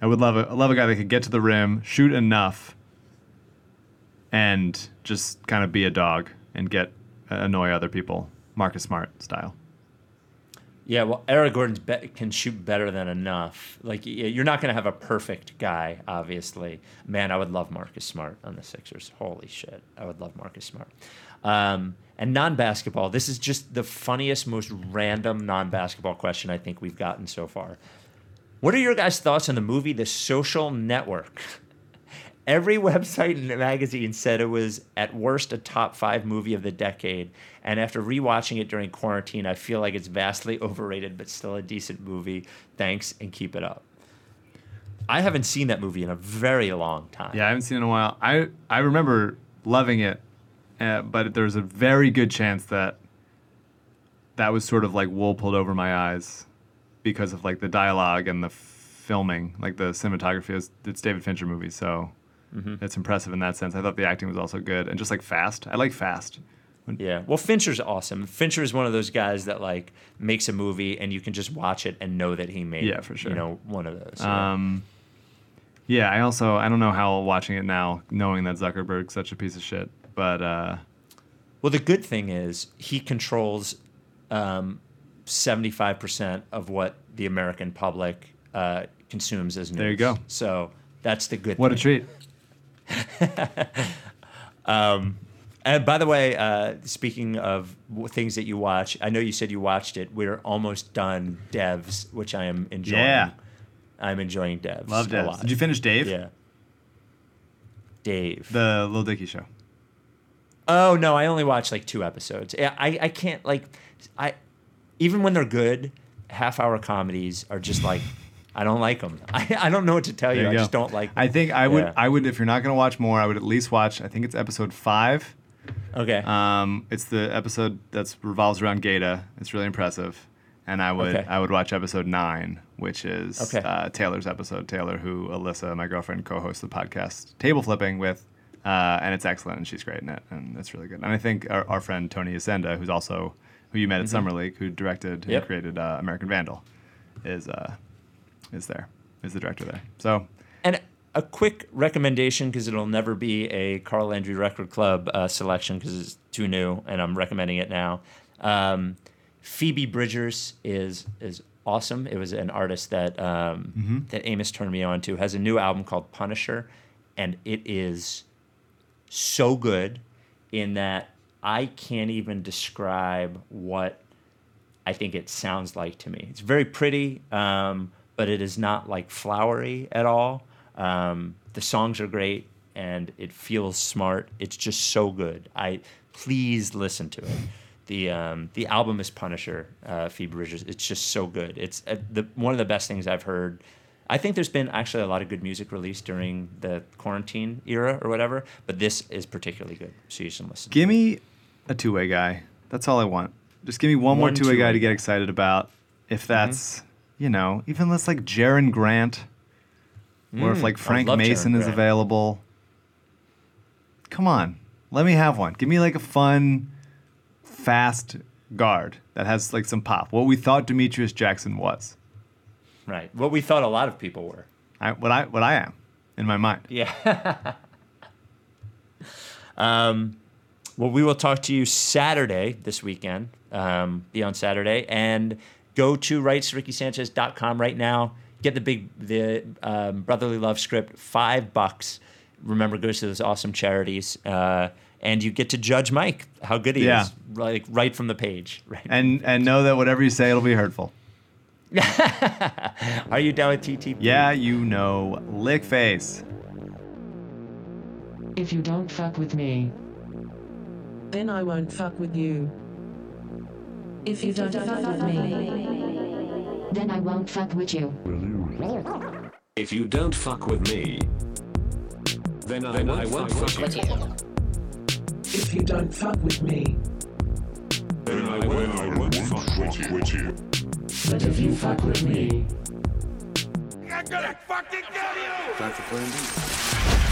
I would love a I love a guy that could get to the rim, shoot enough and just kind of be a dog and get uh, annoy other people, Marcus Smart style. Yeah, well, Eric Gordon be- can shoot better than enough. Like you're not going to have a perfect guy, obviously. Man, I would love Marcus Smart on the Sixers. Holy shit, I would love Marcus Smart. Um, and non-basketball. This is just the funniest, most random non-basketball question I think we've gotten so far. What are your guys' thoughts on the movie The Social Network? Every website and magazine said it was at worst a top five movie of the decade. And after rewatching it during quarantine, I feel like it's vastly overrated, but still a decent movie. Thanks and keep it up. I haven't seen that movie in a very long time. Yeah, I haven't seen it in a while. I I remember loving it, uh, but there's a very good chance that that was sort of like wool pulled over my eyes because of like the dialogue and the filming, like the cinematography. It's, it's David Fincher movie, so it's impressive in that sense. I thought the acting was also good and just like fast. I like fast. Yeah. Well, Fincher's awesome. Fincher is one of those guys that like makes a movie and you can just watch it and know that he made Yeah, for sure. You know, one of those. yeah. Um, yeah, I also I don't know how watching it now, knowing that Zuckerberg's such a piece of shit, but uh, Well, the good thing is he controls um, 75% of what the American public uh, consumes as news. There you go. So that's the good thing. what a thing. Treat. And by the way, uh, speaking of w- things that you watch, I know you said you watched it. We're almost done Devs, which I am enjoying. Yeah. I'm enjoying Devs. Love a Devs. lot. Did you finish Dave? Yeah. Dave. The Lil Dicky show. Oh no, I only watched like two episodes. Yeah, I, I can't like I even when they're good, half hour comedies are just like I don't like them. I, I don't know what to tell you. There I you just don't like. Them. I think I would. Yeah. I would if you're not gonna watch more. I would at least watch. I think it's episode five. Okay. Um, it's the episode that revolves around Gata. It's really impressive, and I would Okay. I would watch episode nine, which is Okay. uh, Taylor's episode. Taylor, who Alyssa, my girlfriend, co-hosts the podcast Table Flipping with, uh, and it's excellent, and she's great in it, and it's really good. And I think our, our friend Tony Yacenda, who's also who you met at Summer League, who directed Mm-hmm. Yep. and created uh, American Vandal, is uh, is there, is the director there. So And a quick recommendation because it'll never be a Carl Landry Record Club uh, selection because it's too new, and I'm recommending it now. Um, Phoebe Bridgers is is awesome. It was an artist that um, that Amos turned me on to. Has a new album called Punisher, and it is so good in that I can't even describe what I think it sounds like to me. It's very pretty, um, but it is not like flowery at all. Um, the songs are great and it feels smart. It's just so good. I please listen to it. The um, the album is Punisher, uh, Phoebe Bridgers. It's just so good. It's uh, the one of the best things I've heard. I think there's been actually a lot of good music released during the quarantine era or whatever, but this is particularly good. So you should listen. Give me a two way guy. That's all I want. Just give me one, more two way guy to get excited about. If that's, you know, even let's like Jerami Grant, or if Mm, like Frank love Jerami Mason is Grant. available. Come on, let me have one. Give me like a fun, fast guard that has like some pop. What we thought Demetrius Jackson was. Right. What we thought a lot of people were. I, what I what I am in my mind. Yeah. um, well, we will talk to you Saturday this weekend. Um, be on Saturday and go to rightsrickysanchez.com right now. Get the big the um, brotherly love script. Five bucks. Remember, goes to those awesome charities. Uh, and you get to judge Mike how good he Yeah. is, like right from the page. Right. And and know that whatever you say, it'll be hurtful. Are you down with TTP? Yeah, you know, lick face. If you don't fuck with me, Then I won't fuck with you. If you don't fuck with me, Then I won't fuck with you. If you don't fuck with me, then I, then I won't fuck with you. If you don't fuck with me, Then I won't, I won't fuck with you. but if you fuck with me, I'm gonna fucking kill you! Time for plan B.